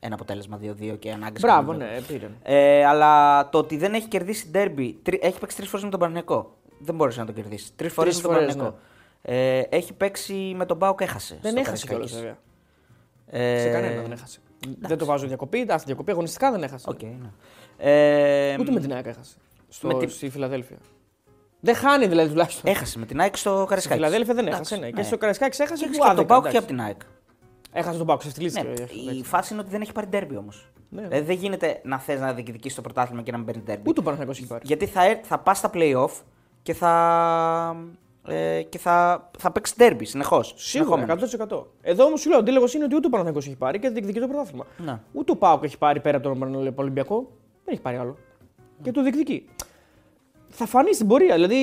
ένα αποτέλεσμα 2-2 και ανάγκη. Μπράβο, ναι, πήρε. Ε, αλλά το ότι δεν έχει κερδίσει ντέρμπι. τρι- Έχει παίξει τρεις φορές με τον Παναγενικό. Δεν μπόρεσε να το κερδίσεις. Τρεις φορές με Τρεις τον φορές, Παναγενικό. Ε, έχει παίξει με τον Μπάουκ, έχασε. Δεν στο έχασε κιόλας Καραϊσκάκης. βέβαια. Ε, Σε κανένα δεν έχασε. Δεν το βάζω διακοπή. Εντάξει, στην διακοπή αγωνιστικά δεν έχασε. οκ, ναι. Ε, Ούτε με την ΑΕΚ έχασε. Στο, με την- Στη Φιλαδέλφια. Δεν χάνει δηλαδή τουλάχιστον. Έχασε με την ΑΕΚ στο Στη Καραϊσκάκης. Φιλαδέλφια δεν έχασε. Ναι. Και στο Καραϊσκάκης έχασε Και που τον άδικα, Μπάουκ και εντάξει. από την ΑΕΚ. Έχασε τον Πάουκ, ξεφτυλίστηκε. Ναι, εντάξει. η φάση είναι ότι δεν έχει πάρει ντέρμπι όμως. Ναι. Δηλαδή δεν γίνεται να θες να διεκδικήσεις το πρωτάθλημα και να μην παίρνει ντέρμπι. Ούτε ο Παναθηναϊκός έχει πάρει. Γιατί θα, έρ- θα πας στα playoff και θα, ε, και θα, θα παίξει ντέρμπι συνεχώς. Σίγουρα, 100%. Εδώ όμως σου λέω: Ο αντίλογο είναι ότι ούτε ο Παναθηναϊκός έχει πάρει και διεκδικεί το πρωτάθλημα. Ναι. Ούτε ο Πάουκ έχει πάρει πέρα από τον Ολυμπιακό. Δεν έχει πάρει άλλο. Και το διεκδικεί. Θα φανεί στην πορεία. Δηλαδή,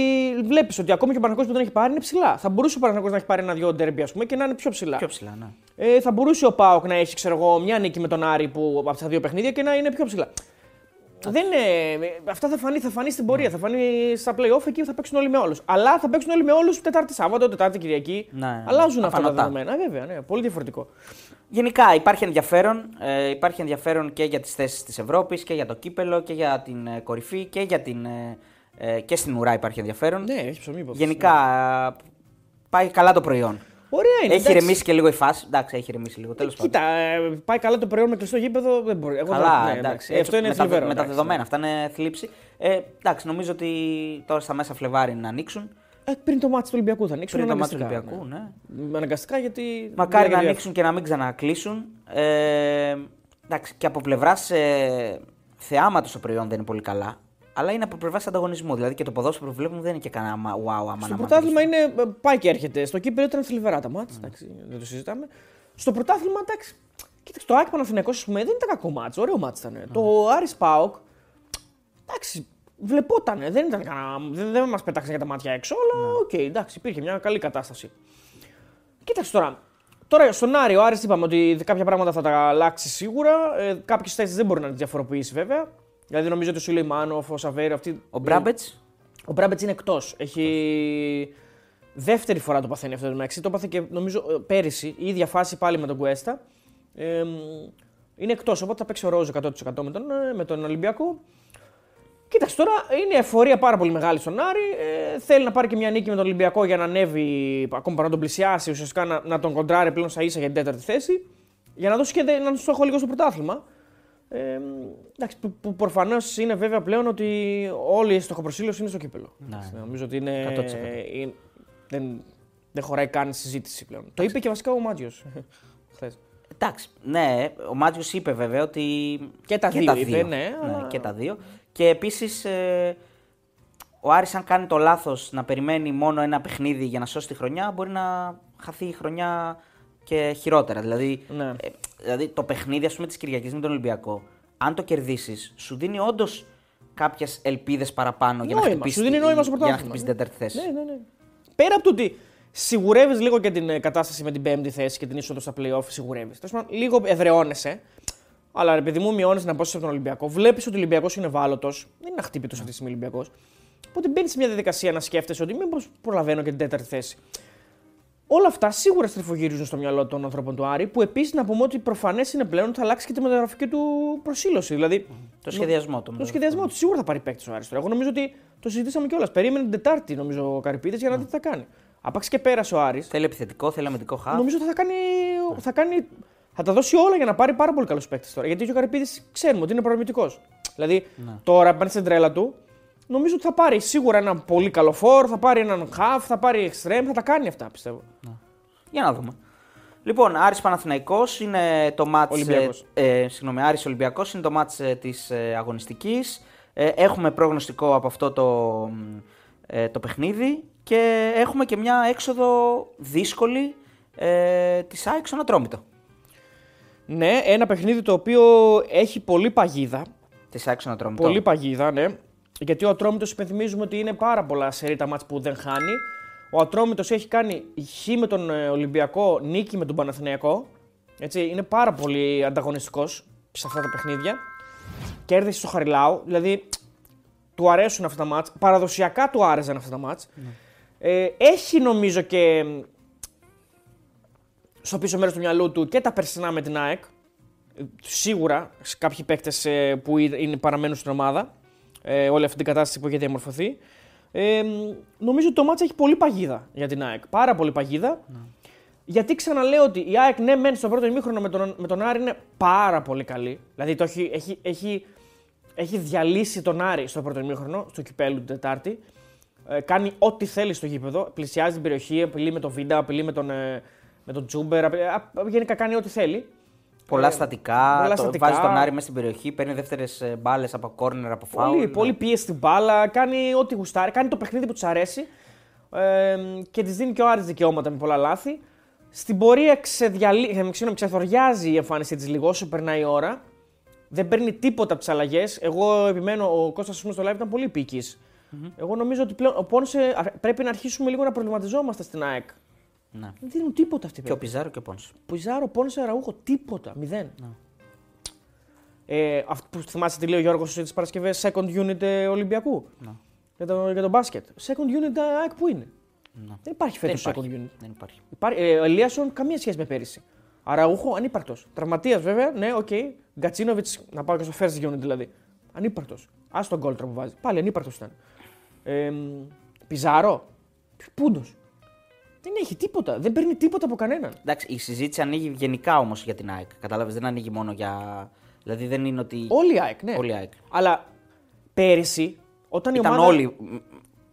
βλέπεις ότι ακόμη και ο Παναθηναϊκός που δεν έχει πάρει είναι ψηλά. Θα μπορούσε ο Παναθηναϊκός να έχει πάρει ένα-δυο ντέρμπι ας πούμε, και να είναι πιο ψηλά. Πιο ψηλά, ναι. Ε, θα μπορούσε ο Πάοκ να έχει ξέρω εγώ, μια νίκη με τον Άρη που, από τα δύο παιχνίδια και να είναι πιο ψηλά. Δεν είναι, αυτά θα φανεί, θα φανεί στην πορεία. Θα φανεί στα playoff εκεί που θα παίξουν όλοι με όλους. Αλλά θα παίξουν όλοι με όλους Τετάρτη Σάββατο, Τετάρτη Κυριακή. Ναι, Αλλάζουν αυτά τα απανοτά. δεδομένα. Ε, Βέβαια, ναι, πολύ διαφορετικό. Γενικά υπάρχει ενδιαφέρον. Ε, υπάρχει ενδιαφέρον και για τις θέσεις της Ευρώπης και για το κύπελο και για την ε, κορυφή και, για την, ε, ε, και στην ουρά υπάρχει ενδιαφέρον. Ναι, έχεις ψωμί υπόθεση. Γενικά ε, πάει καλά το προϊόν. Ωραία είναι. Έχει εντάξει. ηρεμήσει και λίγο η φάση. Εντάξει, έχει ηρεμήσει λίγο. Τέλος πάντων. Κοίτα, ε, πάει καλά το προϊόν με κλειστό γήπεδο. Δεν μπορεί. Εγώ Καλά, δεν- ναι, εντάξει. ναι. έτσι, Αυτό είναι με, τα, θλιβερό. με τα εντάξει, δεδομένα. Αυτά είναι θλίψη. Ε, εντάξει, νομίζω ότι τώρα στα μέσα Φλεβάρι να ανοίξουν. ναι. Ε, πριν το μάτι του Ολυμπιακού θα ανοίξουν. Πριν το μάτι του αναγκαστικά, Ολυμπιακού, ναι. ναι. Αναγκαστικά γιατί. Μακάρι για να δύο- ανοίξουν και να μην ξανακλείσουν. Ε, εντάξει, και από πλευράς ε, θεάματος το προϊόν δεν είναι πολύ καλά. Αλλά είναι από πλευράς ανταγωνισμού. Δηλαδή και το ποδόσφαιρο που βλέπουμε δεν είναι και κανένα μα- wow άμα Στο να πρωτάθλημα είναι, ε, πάει και έρχεται. Στο κύπελο ήταν θλιβερά τα μάτς, εντάξει, δεν το συζητάμε. Στο πρωτάθλημα, εντάξει, κοίταξε, το ΑΕΚ Παναθηναϊκός, ας πούμε, δεν ήταν κακό μάτς, ωραίο μάτς ήταν. Το Άρης ΠΑΟΚ, εντάξει, βλεπότανε, δεν ήταν κανένα, δεν, δεν μας πέταξαν για τα μάτια έξω, αλλά οκ, εντάξει, υπήρχε μια καλή κατάσταση. Κοίταξε τώρα, Τώρα στον Άρη, ο Άρης είπαμε ότι κάποια πράγματα θα τα αλλάξει σίγουρα. Ε, Κάποιες θέσεις δεν μπορεί να τις διαφοροποιήσει βέβαια. Δηλαδή νομίζω ότι ο Σουλεϊμάνοφ, ο Σαβέρι, αυτή. Ο Μπράμπετς; Ο Μπράμπετς είναι εκτός. Έχει. Δεύτερη φορά το παθαίνει αυτό το μεταξύ. Το έπαθε και νομίζω ε, πέρυσι, η ίδια φάση πάλι με τον Κουέστα. Ε, είναι εκτός, οπότε θα παίξει ο Ρόζο 100% με τον, ε, με τον Ολυμπιακό. Κοίταξε τώρα, είναι εφορία πάρα πολύ μεγάλη στον Άρη. Ε, θέλει να πάρει και μια νίκη με τον Ολυμπιακό για να ανέβει, ακόμα παρά να τον πλησιάσει, ουσιαστικά να, να τον κοντράρει πλέον στα ίσα για την τέταρτη θέση. Για να δώσει και δε- έναν στόχο λίγο στο πρωτάθλημα. Ε, εντάξει, που, που προφανώς είναι βέβαια πλέον ότι όλη η στοχοπροσύλωση είναι στο κύπελο. Ναι. Εντάξει, Νομίζω ότι είναι, 100%. είναι- δεν, δεν χωράει καν συζήτηση πλέον. Το είπε και βασικά ο Μάτζιο. χθες. Εντάξει, ναι, ο Μάτζιο είπε βέβαια ότι. Και τα δύο είπε, ναι, αλλά- και τα δύο. Και επίσης ο Άρης αν κάνει το λάθος να περιμένει μόνο ένα παιχνίδι για να σώσει τη χρονιά, μπορεί να χαθεί η χρονιά και χειρότερα. Δηλαδή, Ναι. ε, δηλαδή το παιχνίδι ας πούμε, της Κυριακής με τον Ολυμπιακό, αν το κερδίσεις, σου δίνει όντως κάποιες ελπίδες παραπάνω για να Νόημα, χτυπήσει, σου δίνει νόημα στο για να πρωτάθλημα. χτυπήσει την τέταρτη θέση. Ναι, ναι, ναι. Πέρα από το ότι σιγουρεύεις λίγο και την ε, κατάσταση με την πέμπτη θέση και την είσοδο στα playoff, σιγουρεύεις. Λίγο εδραιώνεσαι. Αλλά ρε παιδί μου, μειώνεις την απόσταση από τον Ολυμπιακό. Βλέπεις ότι ο Ολυμπιακός είναι ευάλωτος. Δεν είναι αχτύπητος αυτή τη στιγμή ο Ολυμπιακός. Οπότε μπαίνεις σε μια διαδικασία να σκέφτεσαι ότι μήπως προλαβαίνω και την τέταρτη θέση. Όλα αυτά σίγουρα στριφογυρίζουν στο μυαλό των ανθρώπων του Άρη, που επίσης να πούμε ότι προφανές είναι πλέον ότι θα αλλάξει και τη μεταγραφική του προσήλωση. Δηλαδή, Το σχεδιασμό του. το σχεδιασμό του σίγουρα θα πάρει παίκτη ο Άρης τώρα. Εγώ νομίζω ότι το συζητήσαμε κιόλας. Περίμενε την Τετάρτη, νομίζω, ο Καρυπίδης για να δει τι θα κάνει. Άπαξ και πέρασε ο Άρης, Θέλει επιθετικό, θέλει αμυντικό χάφ. νομίζω ότι θα κάνει, θα κάνει. Θα τα δώσει όλα για να πάρει πάρα πολύ καλούς παίκτες τώρα. Γιατί και ο Καρυπίδης ξέρουμε ότι είναι προβληματικό. Δηλαδή τώρα πάνε στην τρέλα του, νομίζω ότι θα πάρει σίγουρα έναν πολύ καλό φόρ, θα πάρει έναν half, θα πάρει extreme, θα τα κάνει αυτά πιστεύω. Για να δούμε. Λοιπόν, Άρης Παναθηναϊκός είναι το μάτς... Ολυμπιακός. Ε, ε, συγγνώμη, Άρης Ολυμπιακός είναι το μάτς ε, της ε, αγωνιστικής. Ε, έχουμε πρόγνωστικό από αυτό το, μ, ε, το παιχνίδι και έχουμε και μια έξοδο δύσκολη ε, της ΑΕΚ στον Ατρόμητο. Ναι, ένα παιχνίδι το οποίο έχει πολύ παγίδα. Της ΑΕΚ στον Ατρόμητο. Πολύ παγίδα, ναι. Γιατί ο Ατρόμητος υπενθυμίζουμε ότι είναι πάρα πολλά σερή τα μάτς που δεν χάνει. Ο Ατρόμητος έχει κάνει χ με τον ε, Ολυμπιακό, νίκη με τον Παναθηναϊκό. Έτσι, είναι πάρα πολύ ανταγωνιστικός σε αυτά τα παιχνίδια. Κέρδισε στο Χαριλάου, δηλαδή του αρέσουν αυτά τα μάτς. Παραδοσιακά του άρεσαν αυτά τα μάτς. Ε, έχει νομίζω και μ, στο πίσω μέρος του μυαλού του και τα περσινά με την ΑΕΚ. Ε, Σίγουρα σε κάποιοι παίκτες που είναι, είναι- παραμένουν στην ομάδα. Ε, όλη αυτή την κατάσταση που έχει διαμορφωθεί. Ε, μ, νομίζω ότι το μάτς έχει πολύ παγίδα για την ΑΕΚ. Πάρα πολύ παγίδα. Γιατί ξαναλέω ότι η ΑΕΚ, ναι, μεν στο πρώτο ημίχρονο με τον, με τον Άρη είναι πάρα πολύ καλή. Δηλαδή το έχει, έχει, έχει, έχει διαλύσει τον Άρη στο πρώτο ημίχρονο, στο κυπέλου την Τετάρτη. Ε, κάνει ό,τι θέλει στο γήπεδο. Πλησιάζει την περιοχή, απειλεί με τον Βίντα, απειλεί με τον, ε, με τον Τζούμπερ. απειλεί- α, γενικά κάνει ό,τι θέλει. Πολλά Ε, στατικά, πολλά το, στατικά. βάζει τον Άρη μέσα στην περιοχή, παίρνει δεύτερες μπάλες από κόρνερ, από φάουλ. Πολύ, ναι. πολύ πίεση στην μπάλα, κάνει ό,τι γουστάρει, κάνει το παιχνίδι που του αρέσει ε, και της δίνει και ο Άρης δικαιώματα με πολλά λάθη. Στην πορεία ξεδιαλύ... ε, συγγνώμη, ξεθοριάζει η εμφάνισή της λίγο όσο περνάει η ώρα. Δεν παίρνει τίποτα από τις αλλαγές. Εγώ επιμένω, ο Κώστας ας πούμε, στο live ήταν πολύ επίκης. Εγώ νομίζω ότι πλέον ο Πόνσε α, πρέπει να αρχίσουμε λίγο να προβληματιζόμαστε στην ΑΕΚ. Ναι. Δεν δίνουν τίποτα αυτοί οι Και ο παίκτες. Πιζάρο και ο Πόνσο. Πιζάρο, Πόνσε, Ραούχο, τίποτα. Μηδέν. Ε, αυτό που θυμάσαι τι λέει ο Γιώργος τις Παρασκευές, second unit ε, Ολυμπιακού; Ναι. Για, το, για τον μπάσκετ. Second unit ε, ΑΕΚ που είναι; Ναι. Δεν υπάρχει Δεν φέτος second υπάρχει. unit. Δεν υπάρχει. Υπάρχει, ε, ο Ελίασον καμία σχέση με πέρυσι. Αραούχο ανύπαρκτο. Τραυματίας βέβαια, ναι, ok. Okay. Γκατσίνοβιτς, να πάω και στο first unit δηλαδή. Ανύπαρκτο. Άσ' το γκολ τώρα που βάζει. Πάλι ανύπαρκτο ήταν. Ε, Πιζάρο. Πούντος. Δεν έχει τίποτα. Δεν παίρνει τίποτα από κανέναν. Εντάξει, η συζήτηση ανοίγει γενικά όμως για την ΑΕΚ. Κατάλαβες, δεν ανοίγει μόνο για. Δηλαδή δεν είναι ότι. Όλοι οι ΑΕΚ, ναι. Όλοι οι ΑΕΚ. Αλλά πέρυσι, όταν η Ήταν ομάδα. όλοι μ,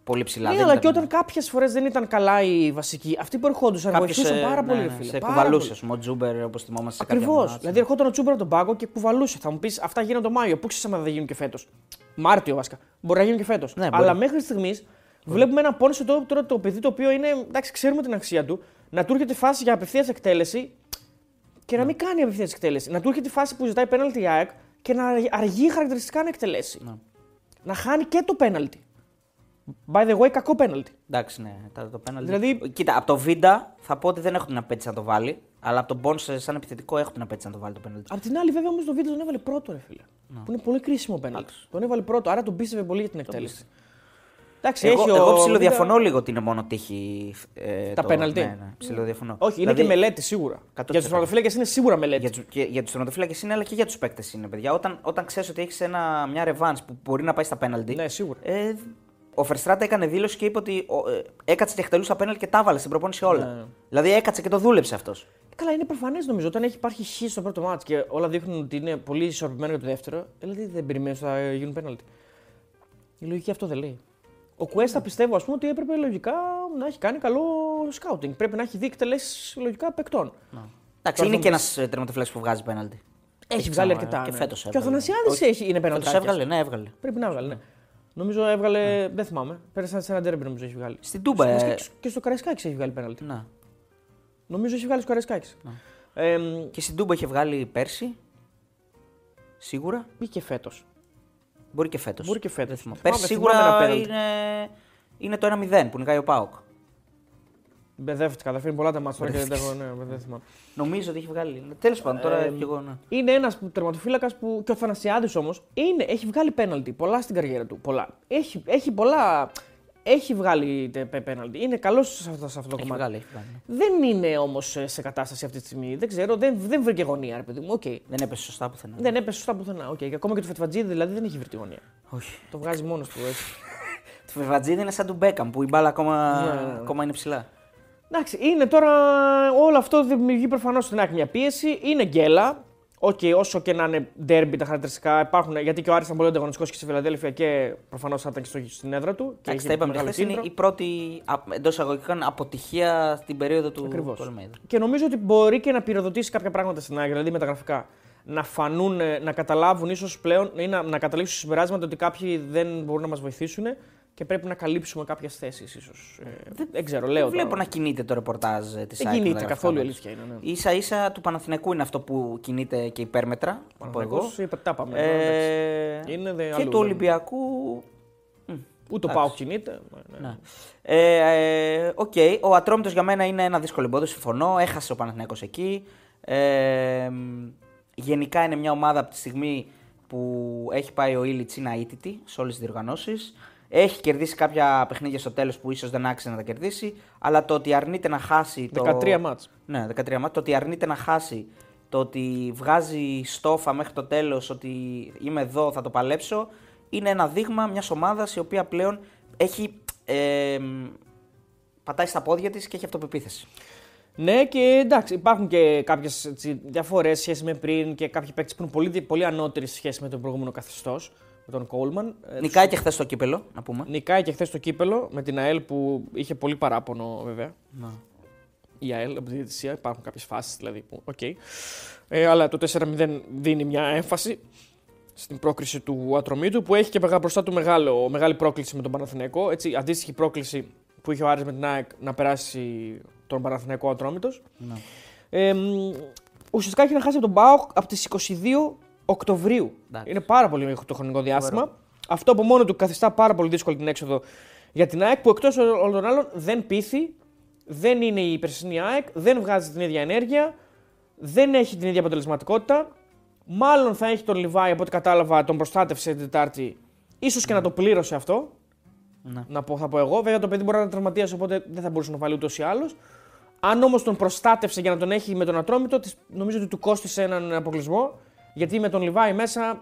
πολύ ψηλά. Ναι, δεν αλλά ήταν- και όταν κάποιες φορές δεν ήταν καλά οι βασικοί, αυτοί που ερχόντουσαν Κάποιος, βοηθούσαν ε, πάρα ναι, πολύ, ναι, φίλε. Σε πάρα κουβαλούσες, πολύ. α πούμε, ο Τζούμπερ, όπως θυμόμαστε σε κάποια Ακριβώς. μάτς. Δηλαδή, ερχόταν ο Τσούμπερ από τον πάγκο και κουβαλούσε. Θα μου πεις, αυτά γίνανε το Μάιο. Πού ξέρεις αν δεν γίνουν και φέτος. Μάρτιο βασικά. Μπορεί να γίνουν και φέτος. Ναι, μπορεί. Αλλά μέχρι στιγμής βλέπουμε ένα πόνσο τώρα, τώρα το παιδί το οποίο είναι. Εντάξει, ξέρουμε την αξία του. Να του έρχεται φάση για απευθείας εκτέλεση και Ναι. να μην κάνει απευθείας εκτέλεση. Να του έρχεται φάση που ζητάει πέναλτι η ΑΕΚ και να αργεί χαρακτηριστικά να εκτελέσει. Ναι. Να χάνει και το πέναλτι. By the way, κακό πέναλτι. Εντάξει, ναι, τα- το πέναλτι. Δηλαδή- Κοίτα, από το Βίντα θα πω ότι δεν έχω την απέτηση να το βάλει. Αλλά από τον Μπόνσε, σαν επιθετικό, έχω την απέτηση να το βάλει το πέναλτι. Απ' την άλλη, βέβαια, όμως το βίντεο τον έβαλε πρώτο, ρε φίλε. Που είναι πολύ κρίσιμο πέναλτι. Εντάξει. Τον έβαλε πρώτο, άρα τον πίστευε πολύ για την εκτέλεση. Εντάξει, Εγώ, έχει εγώ ο ψιλοδιαφωνώ Βίντα- λίγο ότι είναι μόνο τύχη. Ε, Τα το- πέναλτι. Ναι, ναι, ψιλοδιαφωνώ. Όχι, είναι Δηλαδή, και μελέτη σίγουρα. 100%. Για τους τερματοφύλακε είναι σίγουρα μελέτη. Για, τους- και, για τους τερματοφύλακε είναι, αλλά και για τους παίκτες είναι, παιδιά. Όταν, όταν ξέρεις ότι έχεις μια ρεβάν που μπορεί να πάει στα πέναλτι. Ναι, σίγουρα. Ε, ο Φερστράτα έκανε δήλωση και είπε ότι ο, ε, έκατσε και εκτελούσε τα πέναλτι και τα έβαλε στην προπόνηση όλα. Ναι. Δηλαδή έκατσε και το δούλεψε αυτός. Καλά, είναι προφανές νομίζω. Όταν έχει υπάρχει χ στο πρώτο μάτι και όλα δείχνουν ότι είναι πολύ ισορροπημένο για το δεύτερο, δηλαδή δεν περιμένεις ότι θα γίνουν πέναλτι. Η λογική αυτό δεν λέει. Ο Κουέστα πιστεύω ας πούμε, ότι έπρεπε λογικά να έχει κάνει καλό σκάουτινγκ. Πρέπει να έχει δει εκτελέσεις λογικά παικτών. Εντάξει, Τώρα είναι θα και μου ένας τερματοφύλακας που βγάζει πέναλτι. Έχει βγάλει ξανά- αρκετά. Και ναι. φέτος Και ο Αθανασιάδης έχει, είναι πέναλτι. Φέτος έβγαλε, ναι, έβγαλε. Πρέπει να έβγαλε, ναι. Νομίζω έβγαλε. Δεν θυμάμαι. Πέρασε σε ένα τέρμπι νομίζω έχει βγάλει. Στην Τούμπα. Και Ε, στο- Και στο Καραϊσκάκης έχει βγάλει πέναλτι. να. Νομίζω έχει βγάλει Σκαρεσκάκη. Ναι. Ε, Και στην Τούμπα είχε βγάλει πέρσι. Σίγουρα. ή και φέτος. Μπορεί και φέτος. Μπορεί και φέτος. Πέρσι Θυμάμαι- σίγουρα θυμάμαι ένα είναι, είναι το 1-0 που νικάει ο Πάοκ. Μπεδεύτηκα, θα φύγει πολλά τα μάτια τώρα και δεν Μπερδεύτηκες. έχω. Ναι, δεν θυμάμαι. Νομίζω ότι έχει βγάλει. Τέλος πάντων, τώρα Ε, κι εγώ. Ναι. Είναι ένας τερματοφύλακας που. και ο Θανασιάδης όμως έχει βγάλει πέναλτι. Πολλά στην καριέρα του. Πολλά. Έχει, έχει πολλά. Έχει βγάλει τε- πέ- πέναλτι. Είναι καλός σε αυτό, σε αυτό το Έχει κομμάτι. βγάλει, έχει βγάλει. ναι. Δεν είναι όμως σε κατάσταση αυτή τη στιγμή. Δεν ξέρω, δεν, δεν βρήκε γωνία, ρε παιδί μου. Οκ. Δεν έπεσε σωστά πουθενά. Δεν έπεσε σωστά πουθενά. Οκ. Και ακόμα και το Φετφατζίδη δηλαδή δεν έχει βρει τη γωνία. Όχι. Το βγάζει μόνος του έτσι. Το Φετφατζίδη είναι σαν του Μπέκαμ που η μπάλα ακόμα, Ναι, ναι, ναι. ακόμα είναι ψηλά. Εντάξει, είναι τώρα. Όλο αυτό δημιουργεί προφανώς στην άκρη μια πίεση. Είναι γκέλα. Οκ, όσο και να είναι ντέρμπι τα χαρακτηριστικά υπάρχουν. Γιατί και ο Άρης ήταν πολύ ανταγωνιστικός και στη Φιλαδέλφια και προφανώς θα ήταν και στο, στην έδρα του. Και Εντάξει, είχε τα είπαμε μεγάλο χθες. Είναι κίνητρο. η πρώτη εντός εισαγωγικών αποτυχία στην περίοδο του, Ακριβώς. του Αλμέιδα. Και νομίζω ότι μπορεί και να πυροδοτήσει κάποια πράγματα στην άκρη, δηλαδή μεταγραφικά. Να φανούν, ε, να καταλάβουν ίσως πλέον ή να, να καταλήξουν στο συμπεράσματα ότι κάποιοι δεν μπορούν να μας βοηθήσουν και πρέπει να καλύψουμε κάποιες θέσεις, ίσως. Ε, δεν, ξέρω, λέω. Δεν βλέπω τώρα. να κινείται το ρεπορτάζ της Δεν κινείται καθόλου η αλήθεια είναι. Ναι. σα ίσα του Παναθηναϊκού είναι αυτό που κινείται και υπέρμετρα. Θα πω εγώ. Παναθηναϊκός, είπα, τα πάμε. εντάξει. Ε, Είναι δε και αλλού, του δεν- Ολυμπιακού. Ούτε ο ΠΑΟΚ κινείται. Ναι, ναι. Ναι. Ε, ε, οκ, ο Ατρόμητος για μένα είναι ένα δύσκολο εμπόδιο, συμφωνώ. Έχασε ο Παναθηναϊκός εκεί. Ε, γενικά είναι μια ομάδα από τη στιγμή που έχει πάει ο Ήλιτς είναι αήττητη σε όλες τις διοργανώσεις. Έχει κερδίσει κάποια παιχνίδια στο τέλος που ίσως δεν άξιζε να τα κερδίσει. Αλλά το ότι αρνείται να χάσει. Το... 13 μάτς. Ναι, 13 μάτς. Το ότι αρνείται να χάσει, το ότι βγάζει στόφα μέχρι το τέλος, ότι είμαι εδώ, θα το παλέψω, είναι ένα δείγμα μιας ομάδας η οποία πλέον έχει, ε, πατάει στα πόδια της και έχει αυτοπεποίθηση. Ναι, και εντάξει, υπάρχουν και κάποιες διαφορές σχέση με πριν και κάποιοι παίκτες που είναι πολύ, πολύ ανώτεροι σε σχέση με τον προηγούμενο καθεστώς, με τον Κόλμαν. Ε, Νικάει και χθες το κύπελο, να πούμε. Νικάει και χθες το κύπελο με την ΑΕΛ που είχε πολύ παράπονο βέβαια. Να. Η ΑΕΛ από τη διαιτησία, υπάρχουν κάποιες φάσεις δηλαδή που. οκ. Ε, αλλά το 4-0 δίνει μια έμφαση στην πρόκριση του Ατρομήτου που έχει και μεγά- μπροστά του μεγάλο, μεγάλη πρόκληση με τον Παναθηναϊκό. Έτσι, αντίστοιχη πρόκληση που είχε ο Άρης με την ΑΕΚ να περάσει τον Παναθηναϊκό Ατρόμητος. Να. Ε, μ, ουσιαστικά έχει να χάσει από τον Μπάουκ από τις 22 Οκτωβρίου. Εντάξει. Είναι πάρα πολύ το χρονικό διάστημα. Αυτό από μόνο του καθιστά πάρα πολύ δύσκολη την έξοδο για την ΑΕΚ που εκτός όλων των άλλων δεν πείθει, δεν είναι η περσινή ΑΕΚ, δεν βγάζει την ίδια ενέργεια, δεν έχει την ίδια αποτελεσματικότητα. Μάλλον θα έχει τον Λιβάη, από ό,τι κατάλαβα, τον προστάτευσε την Τετάρτη. ίσως και να το πλήρωσε αυτό. Ναι. Να πω, θα πω εγώ. Βέβαια το παιδί μπορεί να είναι τραυματίας, οπότε δεν θα μπορούσε να βάλει ούτως ή άλλως. Αν όμως τον προστάτευσε για να τον έχει με τον Ατρόμητο, της- νομίζω ότι του κόστησε έναν αποκλεισμό. Γιατί με τον Λιβάη μέσα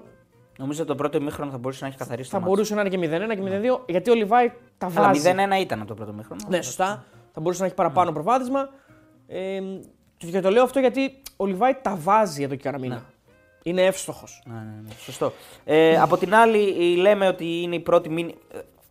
Νομίζω ότι το πρώτο ημίχρονο θα μπορούσε να έχει καθαρίσει θα το μάτς. μπορούσε να είναι και 0-1 και 0-2, γιατί ο Λιβάη τα Αλλά βάζει. 0-1 ήταν από το πρώτο ημίχρονο. Ναι, σωστά. Θα μπορούσε να έχει παραπάνω προβάδισμα. Ε, και το λέω αυτό γιατί ο Λιβάη τα βάζει εδώ και κανένα μήνα. Είναι εύστοχος. Ναι, ναι, ναι. Σωστό. Ε, από την άλλη, ε, λέμε ότι είναι η πρώτη μήνυ...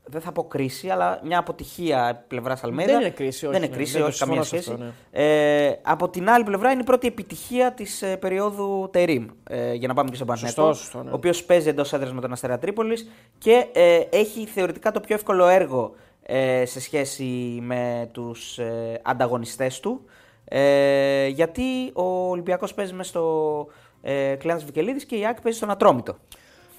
ε, Δεν θα πω κρίση, αλλά μια αποτυχία πλευρά Αλμέδα. Δεν είναι κρίση, όχι, Δεν είναι ναι, κρίση, δεν το όχι καμία συμφωνώ σε σχέση. αυτό, ναι. ε, από την άλλη πλευρά είναι η πρώτη επιτυχία της ε, περίοδου Τερίμ. Ε, για να πάμε και στον Παναθηναϊκό. σωστό, ναι. Ο οποίος παίζει εντός έδρας με τον Αστέρα Τρίπολης και ε, έχει θεωρητικά το πιο εύκολο έργο ε, σε σχέση με τους ε, ανταγωνιστές του. Ε, γιατί ο Ολυμπιακός παίζει μέσα στο ε, Κλέανας Βικελίδης και η Άκη παίζει στον Ατρόμητο.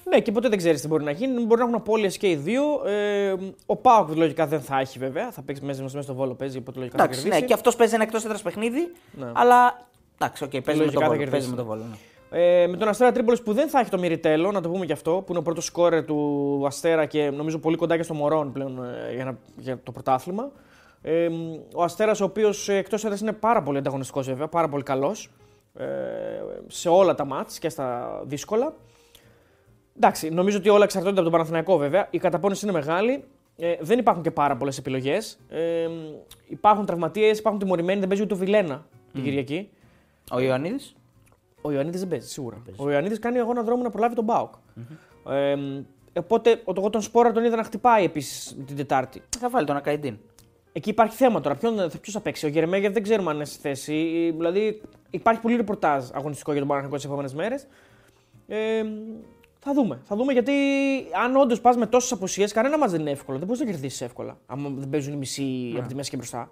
Ναι, και ποτέ δεν ξέρεις τι μπορεί να γίνει. Μπορεί να έχουν απώλειε και οι δύο. Ε, ο Πάοκ λογικά δεν θα έχει βέβαια. Θα παίξει μέσα, μέσα στο βόλο παίζει, οπότε λογικά Εντάξει, θα ναι, κερδίσει. και αυτός παίζει ένα εκτός έδρας παιχνίδι. Ναι. Αλλά εντάξει, okay, παίζει, με Λογικά τον θα βόλο, κερδίσει. παίζει με τον βόλο. Ναι. Ε, με τον Αστέρα Τρίπολης που δεν θα έχει το Μυριτέλο, να το πούμε και αυτό, που είναι ο πρώτος σκόρερ του Αστέρα και νομίζω πολύ κοντά και στο Μωρόν πλέον ε, για, να- για το πρωτάθλημα. Ε, ο Αστέρας, ο οποίος εκτός έδρας είναι πάρα πολύ ανταγωνιστικός βέβαια, πάρα πολύ καλός ε, σε όλα τα μάτς και στα δύσκολα. Εντάξει, νομίζω ότι όλα εξαρτώνται από τον Παναθηναϊκό βέβαια. Η καταπώνηση είναι μεγάλη. Ε, δεν υπάρχουν και πάρα πολλές επιλογές. Ε, υπάρχουν τραυματίες, υπάρχουν τιμωρημένοι, δεν παίζει ούτε ο Βιλένα την Κυριακή. Ο Ιωαννίδης; Ο Ιωαννίδης δεν παίζει, σίγουρα. Ο Ιωαννίδης κάνει αγώνα δρόμου να προλάβει τον Μπάουκ. Ε, οπότε ο- εγώ τον Σπόρα τον είδα να χτυπάει επίσης την Τετάρτη. Θα βάλει τον Ακαϊντίν. Εκεί υπάρχει θέμα τώρα. Ποιον, ποιος θα παίξει. Ο Γερμέγεφ δεν ξέρουμε αν είναι στη θέση. Δηλαδή υπάρχει πολύ ρεπορτάζ αγωνιστικό για τον Παναγενικό τις επόμενες μέρες. Ε, θα δούμε. Θα δούμε γιατί αν όντως πας με τόσες απουσίες, κανένα μας δεν είναι εύκολο. Δεν μπορείς να κερδίσεις εύκολα. Αν δεν παίζουν οι μισοί από τη μέση και μπροστά.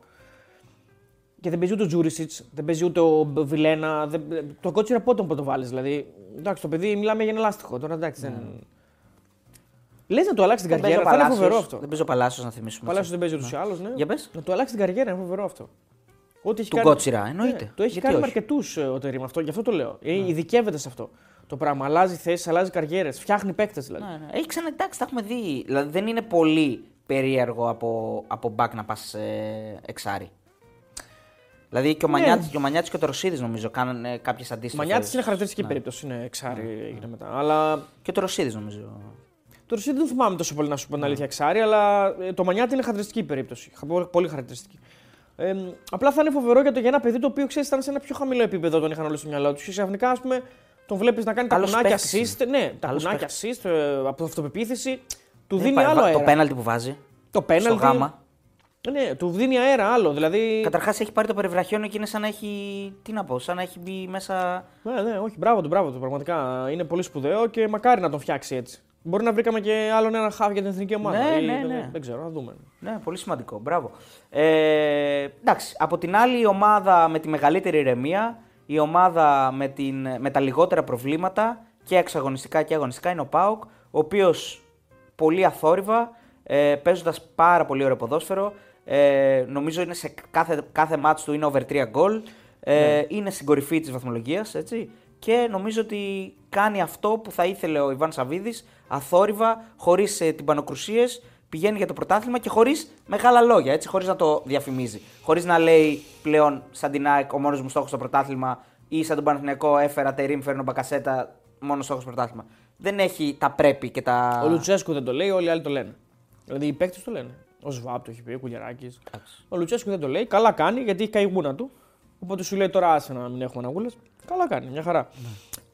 Και δεν παίζει ούτε ο Τζούρισιτς, δεν παίζει ούτε ο Βιλένα. Δεν... Το κότσιρα πότε τον το βάλεις. Δηλαδή, εντάξει, το παιδί μιλάμε για ένα λάστιχο. Τώρα εντάξει, δεν. Λες να του αλλάξεις την Δεν παίζει ο καριέρα, θα είναι Παλάσιος, φοβερό αυτό. Δεν παίζει ο Παλάσιος να θυμίσουμε. Παλάσιος δεν έτσι. παίζει ούτως ή άλλως, ναι. Για πες. Να του αλλάξεις την καριέρα, είναι φοβερό αυτό. Ό,τι έχει Του κάνει... Κότσιρα, εννοείται. Ναι, το έχει Γιατί κάνει με όχι. αρκετού ο Τερήμ αυτό, γι' αυτό το λέω. Ε, Ειδικεύεται σε αυτό το πράγμα. Αλλάζει θέσεις, αλλάζει καριέρες, φτιάχνει παίκτες δηλαδή. Ναι, ναι. Έχει ξανά, εντάξει, τα έχουμε δει. Δηλαδή δεν είναι πολύ περίεργο από, από back να πας ε, εξάρι. Δηλαδή και ο Ναι. Μανιάτης και ο, Μανιάτης και ο Τροσίδης νομίζω κάνανε κάποιες αντίστοιχες. Μανιάτης είναι χαρακτηριστική Ναι. περίπτωση. Είναι εξάρι έγινε μετά. Αλλά Και ο Τροσίδης νομίζω. το Ρωσίδη δεν θυμάμαι τόσο πολύ να σου πω την αλήθεια εξάρι, αλλά ε, το Μανιάτη είναι χαρακτηριστική περίπτωση. Χα- πολύ- Πολύ χαρακτηριστική. Ε, μ, απλά θα είναι φοβερό για, το, για ένα παιδί το οποίο ξέρεις ήταν σε ένα πιο χαμηλό επίπεδο τον είχαν όλοι στο μυαλό τους. Και ξαφνικά, ας πούμε, τον βλέπεις να κάνει τα Καλός κουνάκια παίκτης assist. Ναι, τα Καλός κουνάκια assist ε, από αυτοπεποίθηση. Του Δεν δίνει υπάρχει- άλλο Το αέρα. πέναλτι που βάζει. Το Στο πέναλτι. γάμα. Ναι, του δίνει αέρα άλλο. Δηλαδή. Καταρχάς έχει πάρει το περιβραχιόνιο και είναι σαν να έχει. Τι να πω, σαν να έχει μπει μέσα. Ναι, ναι, όχι, μπράβο του, μπράβο του. Πραγματικά είναι πολύ σπουδαίο και μακάρι να τον φτιάξει έτσι. Μπορεί να βρήκαμε και άλλον ένα χάβ για την εθνική ομάδα. Ναι, Ή ναι, δεν- ναι. Δεν ξέρω, να δούμε. Ναι, πολύ σημαντικό. Μπράβο. Ε, εντάξει, από την άλλη η ομάδα με τη μεγαλύτερη ηρεμία, η ομάδα με, την, με τα λιγότερα προβλήματα και εξαγωνιστικά και αγωνιστικά είναι ο ΠΑΟΚ, ο οποίος πολύ αθόρυβα, ε, παίζοντας πάρα πολύ ωραίο ποδόσφαιρο, ε, νομίζω είναι σε κάθε, κάθε μάτς του είναι over 3 γκολ, ε, είναι στην κορυφή της βαθμολογίας, έτσι, και νομίζω ότι κάνει αυτό που θα ήθελε ο Ιβάν Σαββίδης, αθόρυβα, χωρίς ε, τυμπανοκρουσίες, πηγαίνει για το πρωτάθλημα και χωρίς μεγάλα λόγια, έτσι, χωρίς να το διαφημίζει. Χωρίς να λέει πλέον σαν την ΑΕΚ ο μόνος μου στόχος στο πρωτάθλημα ή σαν τον Παναθηναϊκό έφερα τερίμ, φέρνω μπακασέτα, μόνος στόχος πρωτάθλημα. Δεν έχει τα πρέπει και τα. Ο Λουτσέσκου δεν το λέει, όλοι οι άλλοι το λένε. Δηλαδή οι παίκτες το λένε. Ο Σβάπ το έχει πει, ο Κουλιαράκη. Εντάξει. Ο Λουτσέσκου δεν το λέει. Καλά κάνει γιατί έχει καεί η γούνα του. Οπότε σου λέει τώρα άσε να μην έχουμε αναγούλε. Καλά κάνει, μια χαρά.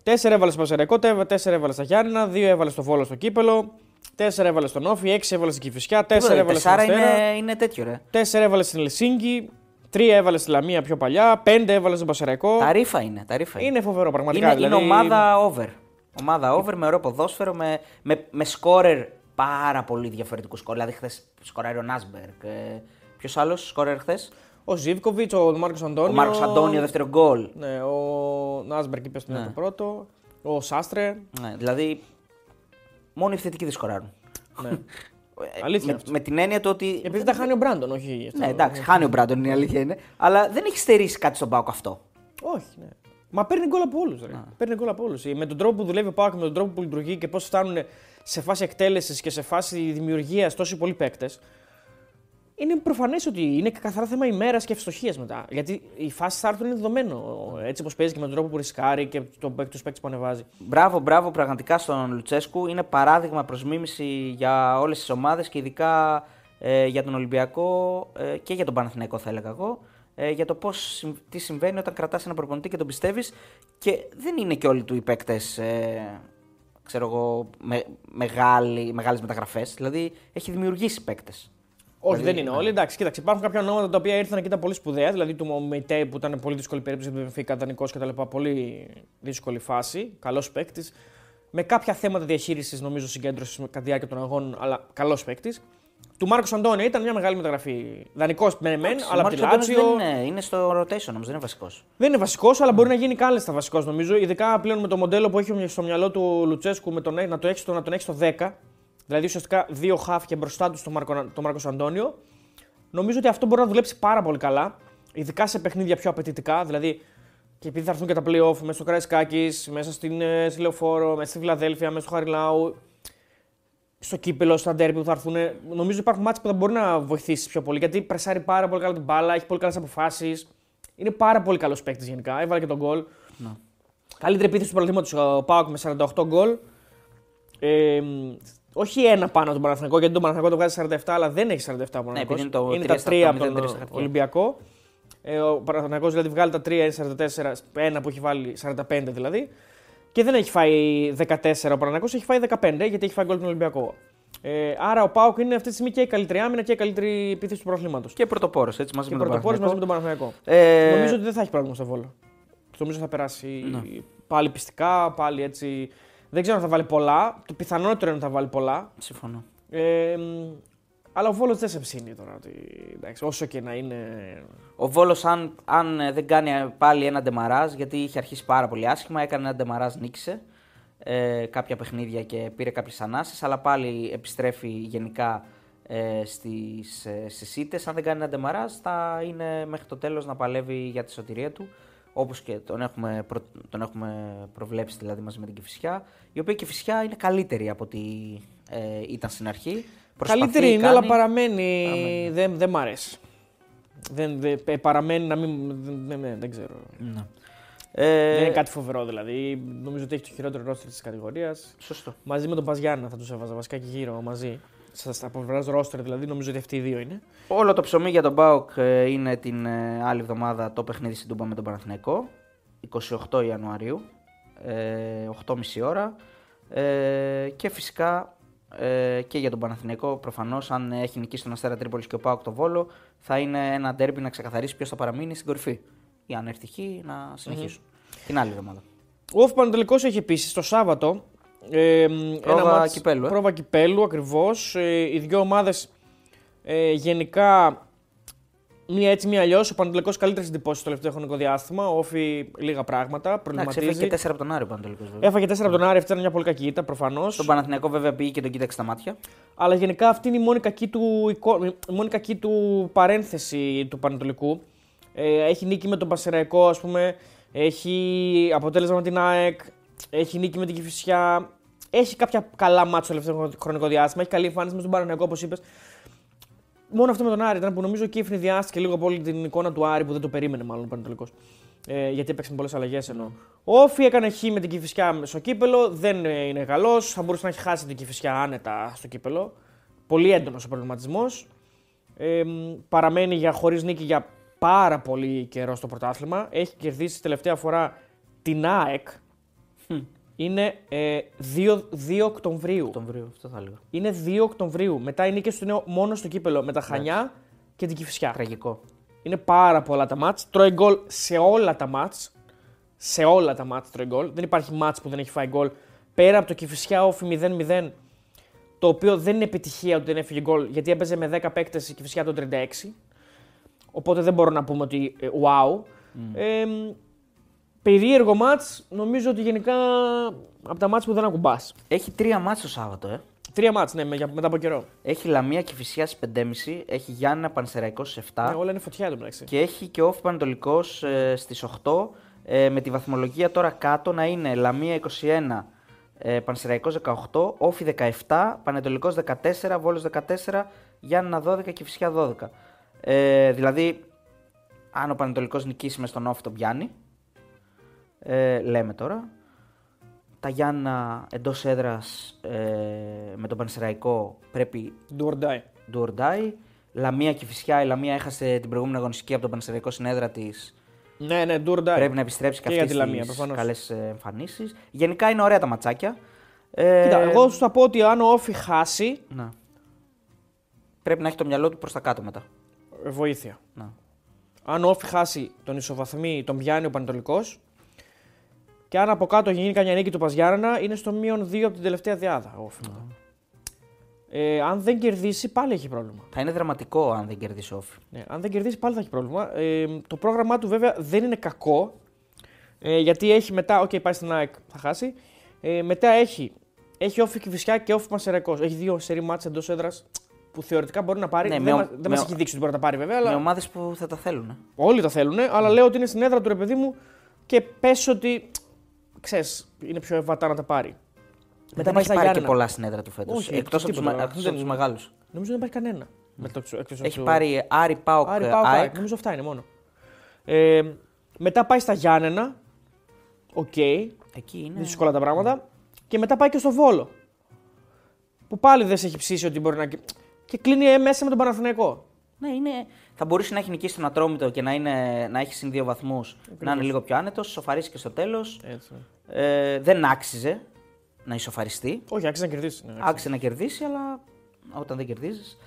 Τέσσερα έβαλες στο Πασαρικό, τέσσερα έβαλες στα Γιάννηνα, δύο έβαλες στο Βόλο στο Κύπελο, τέσσερα έβαλε στον Όφη, έξι έβαλε στην Κυφυσιά, τέσσερα έβαλε στην Τεσσάρα Αστέρα, είναι, είναι τέτοιο, ρε. τέσσερα έβαλε στην Ελσίνκη, τρία έβαλε στη Λαμία πιο παλιά, πέντε έβαλε στον Πασαρικό. Τα ρήφα είναι. Τα ρήφα είναι. Είναι φοβερό πραγματικά. είναι, δηλαδή... είναι ομάδα over. Ομάδα over με ωραίο ποδόσφαιρο, με, με, με σκόρερ πάρα πολύ διαφορετικού σκόρ. Δηλαδή, χθες σκοράρει ο Νάσμπερκ. Ε, Ποιος άλλος σκόρερ χθες, Ο Ζήβκοβιτ, ο Μάρκος Αντώνιο. Ο Μάρκος Αντώνιο, δεύτερο γκολ. Ναι, ο Νάσμπερκ είπε στον Ναι. το πρώτο. Ο Σάστρε. Ναι, δηλαδή, μόνο οι θετικοί δεν σκοράρουν. Ναι. Ε, Αλήθεια με, αυτό. με την έννοια του ότι. Επειδή τα χάνει ο Μπράντον, όχι. αυτό. Ναι, εντάξει, χάνει ο Μπράντον, είναι η αλήθεια είναι. Αλλά δεν έχει στερήσει κάτι στον Πάοκ αυτό. Όχι, ναι. Μα παίρνει γκολ από όλους. Παίρνει γκολ από όλους. Με τον τρόπο που δουλεύει ο Πάοκ, με τον τρόπο που λειτουργεί και πώς φτάνουν σε φάση εκτέλεσης και σε φάση δημιουργίας τόσοι πολλοί παίκτες. Είναι προφανές ότι είναι καθαρά θέμα ημέρας και ευστοχίας μετά. Γιατί οι φάσει θα έρθουν είναι δεδομένο. Έτσι όπως παίζει και με τον τρόπο που ρισκάρει και τους παίκτες που ανεβάζει. Μπράβο, μπράβο πραγματικά στον Λουτσέσκου. Είναι παράδειγμα προς μίμηση για όλες τις ομάδες και ειδικά ε, για τον Ολυμπιακό ε, και για τον Παναθηναϊκό, θα έλεγα εγώ. Ε, για το πώς, συμ- τι συμβαίνει όταν κρατάς ένα προπονητή και τον πιστεύεις. Και δεν είναι και όλοι του οι παίκτες, ε, ξέρω εγώ, με, μεγάλοι, μεγάλες μεταγραφές. Δηλαδή έχει δημιουργήσει παίκτες. Όχι, Δηλαδή, δεν είναι ναι. όλοι. Εντάξει, κοίταξε, υπάρχουν κάποια ονόματα τα οποία ήρθαν και ήταν πολύ σπουδαία. Δηλαδή του Μεϊτέ που ήταν πολύ δύσκολη περίπτωση για τον Μπενφίκα, δανεικό κτλ. Πολύ δύσκολη φάση. Καλός παίκτης. Με κάποια θέματα διαχείρισης νομίζω συγκέντρωσης κατά τη διάρκεια των αγώνων, αλλά καλός παίκτης. Του Μάρκος Αντώνιο ήταν μια μεγάλη μεταγραφή. Δανεικό μεν, μεν, αλλά από τη Λάτσιο. δεν είναι, είναι στο rotation όμως, δεν είναι βασικός. Δεν είναι βασικός, αλλά μπορεί να γίνει κάλλιστα βασικό νομίζω. Ειδικά πλέον με το μοντέλο που έχει στο μυαλό του Λουτσέσκου με τον, να, το έχει, να τον έχει στο 10. Δηλαδή ουσιαστικά δύο χαφ και μπροστά του τον Μάρκο, τον Μάρκος Αντώνιο. Νομίζω ότι αυτό μπορεί να δουλέψει πάρα πολύ καλά. Ειδικά σε παιχνίδια πιο απαιτητικά. Δηλαδή και επειδή θα έρθουν και τα playoff μέσα στο Καραϊσκάκης, μέσα στην, ε, στη Λεωφόρο, μέσα στη Φιλαδέλφια, μέσα στο Χαριλάου, στο κύπελο, στα ντέρμπι που θα έρθουν. Νομίζω υπάρχουν μάτς που θα μπορεί να βοηθήσει πιο πολύ. Γιατί πρεσάρει πάρα πολύ καλά την μπάλα, έχει πολύ καλές αποφάσεις. Είναι πάρα πολύ καλός παίκτης γενικά. Έβαλε και τον γκολ. Καλύτερη επίθεση του παραδείγματο ο Πάοκ με 48 γκολ. Ε, όχι ένα πάνω από τον Παναθηναϊκό, γιατί τον Παναθηναϊκό το βγάζει 47, αλλά δεν έχει 47 ο Παναθηναϊκός. επειδή είναι το είναι 3 τα στα 3 8, από τον 0-3 στα χαρτιά. Ολυμπιακό. Ε, ο Παναθηναϊκός δηλαδή βγάλει τα 3, είναι 44, ένα που έχει βάλει 45 δηλαδή. Και δεν έχει φάει 14 ο Παναθηναϊκός, έχει φάει 15 γιατί έχει φάει γκολ τον Ολυμπιακό. Ε, άρα ο Πάοκ είναι αυτή τη στιγμή και η καλύτερη άμυνα και η καλύτερη επίθεση του πρωταθλήματο. Και πρωτοπόρος, έτσι μαζί Και με τον πρωτοπόρος μαζί με Παναθηναϊκό. τον Παναθηναϊκό. Ε, Νομίζω ότι δεν θα έχει πρόβλημα στο βόλο. Νομίζω θα περάσει Ναι. πάλι πιστικά, πάλι έτσι. Δεν ξέρω αν θα βάλει πολλά. Το πιθανότερο είναι ότι θα βάλει πολλά. Συμφωνώ. Ε, μ, Αλλά ο Βόλος δεν σε ψήνει τώρα. Ότι, εντάξει, όσο και να είναι. Ο Βόλος, αν, αν ε, δεν κάνει πάλι ένα ντεμαράζ, γιατί είχε αρχίσει πάρα πολύ άσχημα, έκανε ένα ντεμαράζ, νίκησε ε, κάποια παιχνίδια και πήρε κάποιες ανάσει, αλλά πάλι επιστρέφει γενικά ε, στις, ε, στις ήττες. Αν δεν κάνει ένα ντεμαράζ, θα είναι μέχρι το τέλος να παλεύει για τη σωτηρία του, όπως και τον έχουμε, προ, τον έχουμε προβλέψει δηλαδή μαζί με την Κηφισιά, η οποία η Κηφισιά είναι καλύτερη από ό,τι ε, ήταν στην αρχή. Προσπαθεί, καλύτερη είναι, κάνει... αλλά παραμένει, παραμένει. δεν, δεν μ' αρέσει. Δεν, δεν, ε, παραμένει να μην. Δεν, δεν, δεν ξέρω. Ναι. Ε... Δεν είναι κάτι φοβερό δηλαδή. Νομίζω ότι έχει το χειρότερο ρόστερ της κατηγορίας. Σωστό. Μαζί με τον Παζιάννα θα τους έβαζα βασικά και γύρω μαζί. Στα από πλευράς ρόστερ δηλαδή, νομίζω ότι αυτοί οι δύο είναι. Όλο το ψωμί για τον Μπάουκ ε, είναι την ε, άλλη εβδομάδα το παιχνίδι στην Τούμπα με τον Παναθηναϊκό. 28 Ιανουαρίου, 8.30 ε, ώρα. και φυσικά και για τον Παναθηναϊκό, προφανώς, αν έχει νικήσει τον Αστέρα Τρίπολης και ο Πάοκ το Βόλο, θα είναι ένα ντέρμπι να ξεκαθαρίσει ποιος θα παραμείνει στην κορυφή. Η αν έρθει να συνεχίσουν. Mm-hmm. Την άλλη εβδομάδα. Ο Όφ Πανατολικό έχει επίσης το Σάββατο ε, πρόβα ένα κυπέλου. Ε. Πρόβα κυπέλου ακριβώς. Ε, οι δύο ομάδες ε, γενικά μία έτσι, μία αλλιώς. Ο Πανατολικό καλύτερες εντυπώσεις στο τελευταίο χρονικό διάστημα. Όφη λίγα πράγματα. Προβληματίζει. Έφαγε και 4 από τον Άρη ο Πανατολικό. Έφαγε 4 από τον Άρη, αυτή ήταν μια πολύ κακή ήττα προφανώς. Στον Παναθηναϊκό βέβαια πήγε και τον κοίταξε στα μάτια. Αλλά γενικά αυτή είναι η μόνη κακή του, η μόνη κακή του παρένθεση του Πανατολικού. Ε, έχει νίκη με τον Πασεραϊκό, ας πούμε. Έχει αποτέλεσμα με την ΑΕΚ. Έχει νίκη με την Κυφυσιά. Έχει κάποια καλά μάτια στο τελευταίο χρονικό διάστημα. Έχει καλή εμφάνιση με τον Παναγενικό, όπως είπες. Μόνο αυτό με τον Άρη ήταν που νομίζω εκεί ευνηδιάστηκε λίγο από όλη την εικόνα του Άρη που δεν το περίμενε, μάλλον ο Πανατολικό. Ε, γιατί έπαιξε πολλές αλλαγές ενώ. Ο Όφη έκανε χ με την Κυφυσιά στο κύπελο. Δεν είναι καλός. Θα μπορούσε να έχει χάσει την Κυφυσιά άνετα στο κύπελο. Πολύ έντονος ο προβληματισμός. Ε, παραμένει για χωρίς νίκη για πάρα πολύ καιρό στο πρωτάθλημα. Έχει κερδίσει τελευταία φορά την ΑΕΚ. Είναι ε, 2, 2 Οκτωβρίου. Οκτωβρίου, αυτό θα έλεγα. Είναι 2 Οκτωβρίου. Μετά οι νίκες του είναι μόνο στο κύπελο με τα Χανιά και την Κυφσιά. Τραγικό. Είναι πάρα πολλά τα μάτς. Τρώει γκολ σε όλα τα μάτς. Σε όλα τα μάτς τρώει γκολ. Δεν υπάρχει μάτς που δεν έχει φάει γκολ. Πέρα από το Κυφσιά όφη 0-0, το οποίο δεν είναι επιτυχία ότι δεν έφυγε γκολ, γιατί έπαιζε με 10 παίκτες η Κυφσιά το 36. Οπότε δεν μπορώ να πούμε ότι ε, wow. Mm. Ε, περίεργο μάτς, νομίζω ότι γενικά από τα μάτς που δεν ακουμπάς. Έχει τρία μάτς το Σάββατο, ε. Τρία μάτς, ναι, μετά από καιρό. Έχει Λαμία και Φυσιά στις 5.30, έχει Γιάννα Πανσεραϊκό στις 7. Ναι, όλα είναι φωτιά εδώ μεταξύ. Και έχει και Όφη Πανετολικός ε, στις 8. Ε, με τη βαθμολογία τώρα κάτω να είναι Λαμία 21, ε, Πανσεραϊκός 18, Όφη 17, Πανετολικός 14, Βόλος 14, Γιάννα 12 και Φυσιά 12. Ε, δηλαδή, αν ο Πανετολικός νικήσει μες στον Όφη τον πιάνει, ε, λέμε τώρα. Τα Γιάννα εντός έδρας ε, με τον Πανσεραϊκό πρέπει. Do or die. Do or die. Λαμία και φυσικά η Λαμία έχασε την προηγούμενη αγωνιστική από τον Πανσεραϊκό στην έδρα της. Ναι, ναι, do or die. Πρέπει να επιστρέψει και, και αυτή τις καλές εμφανίσεις. Γενικά είναι ωραία τα ματσάκια. Ε, Κοίτα, εγώ σου θα πω ότι αν ο Όφη χάσει. Να. Πρέπει να έχει το μυαλό του προς τα κάτω μετά. Βοήθεια. Να. Αν ο Όφη χάσει τον ισοβαθμί, τον πιάνει ο Πανετολικός. Και αν από κάτω γίνει καμιά νίκη του Παζιάρανα, είναι στο μείον 2 από την τελευταία διάδα. Όφη. Ε, αν δεν κερδίσει, πάλι έχει πρόβλημα. Θα είναι δραματικό αν δεν κερδίσει όφη. Ναι, αν δεν κερδίσει, πάλι θα έχει πρόβλημα. Ε, το πρόγραμμά του βέβαια δεν είναι κακό. Ε, γιατί έχει μετά, OK, πάει στην ΑΕΚ, θα χάσει. Ε, μετά έχει, έχει όφη και φυσικά και όφη Μασερακό. Έχει δύο σερή μάτσε εντός έδρας που θεωρητικά μπορεί να πάρει. Ναι, δεν με, δεν μας έχει δείξει ότι μπορεί να τα πάρει βέβαια. Με ομάδες που θα τα θέλουν. Όλοι τα θέλουν, αλλά λέω ότι είναι στην έδρα του ρε παιδί μου και πες ότι ξέρεις, είναι πιο ευατά να τα πάρει. Μετά δεν έχει πάρει και πολλά στην έδρα του φέτος. Εκτός από τους μεγάλους. Νομίζω δεν υπάρχει κανένα. Έχει πάρει Άρη Πάοκ. Άρη Πάοκ. Νομίζω αυτά είναι μόνο. Ε, μετά πάει στα Γιάννενα. Ok. Okay. Εκεί είναι. Δύσκολα τα πράγματα. Και μετά πάει και στο Βόλο. Που πάλι δεν σε έχει ψήσει ότι μπορεί να. Και κλείνει ε, μέσα με τον Παναθηναϊκό. Ναι, είναι... θα μπορούσε να έχει νικήσει τον Ατρόμητο και να, είναι... να έχει συν δύο βαθμούς, να είναι λίγο πιο άνετος, ισοφαρίσει και στο τέλος. Ε, δεν άξιζε να ισοφαριστεί. Όχι, άξιζε να κερδίσει. Ναι, άξιζε να κερδίσει, αλλά όταν δεν κερδίζεις.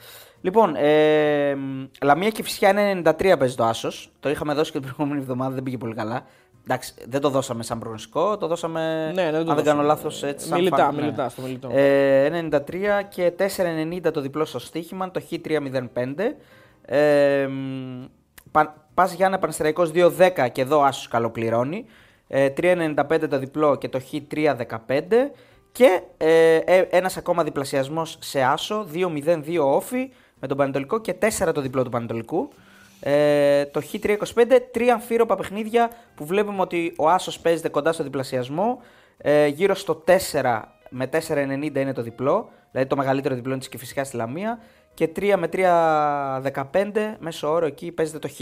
Λοιπόν, ε, Λαμία και φυσικά είναι 93 παίζει το Άσος. Το είχαμε δώσει και την προηγούμενη εβδομάδα, δεν πήγε πολύ καλά. Εντάξει, δεν το δώσαμε σαν προγνωστικό, το δώσαμε. Ναι, ναι, δεν το αν δεν κάνω δώσαμε. λάθος έτσι. σαν Μιλητά, φαν- μιλητά, στο μιλητό. Ε, 93 και 4,90 το διπλό στο στοίχημα, το Χ305. Ε, μ, Πας, Πας Γιάννα Πανστεραϊκός 2,10 και εδώ άσος καλοπληρώνει. Ε, 3,95 το διπλό και το Χ3,15. Και ε, ε, ένας ακόμα διπλασιασμός σε άσο, 2,02 όφι με τον Πανετολικό και 4 το διπλό του Πανετολικού. Ε, το Χ325, τρία αμφίροπα παιχνίδια που βλέπουμε ότι ο Άσος παίζεται κοντά στο διπλασιασμό. Ε, γύρω στο 4 με 4,90 είναι το διπλό, δηλαδή το μεγαλύτερο διπλό είναι της Κηφισιάς στη Λαμία. Και 3 με 3,15 μέσω όρο εκεί παίζεται το Χ.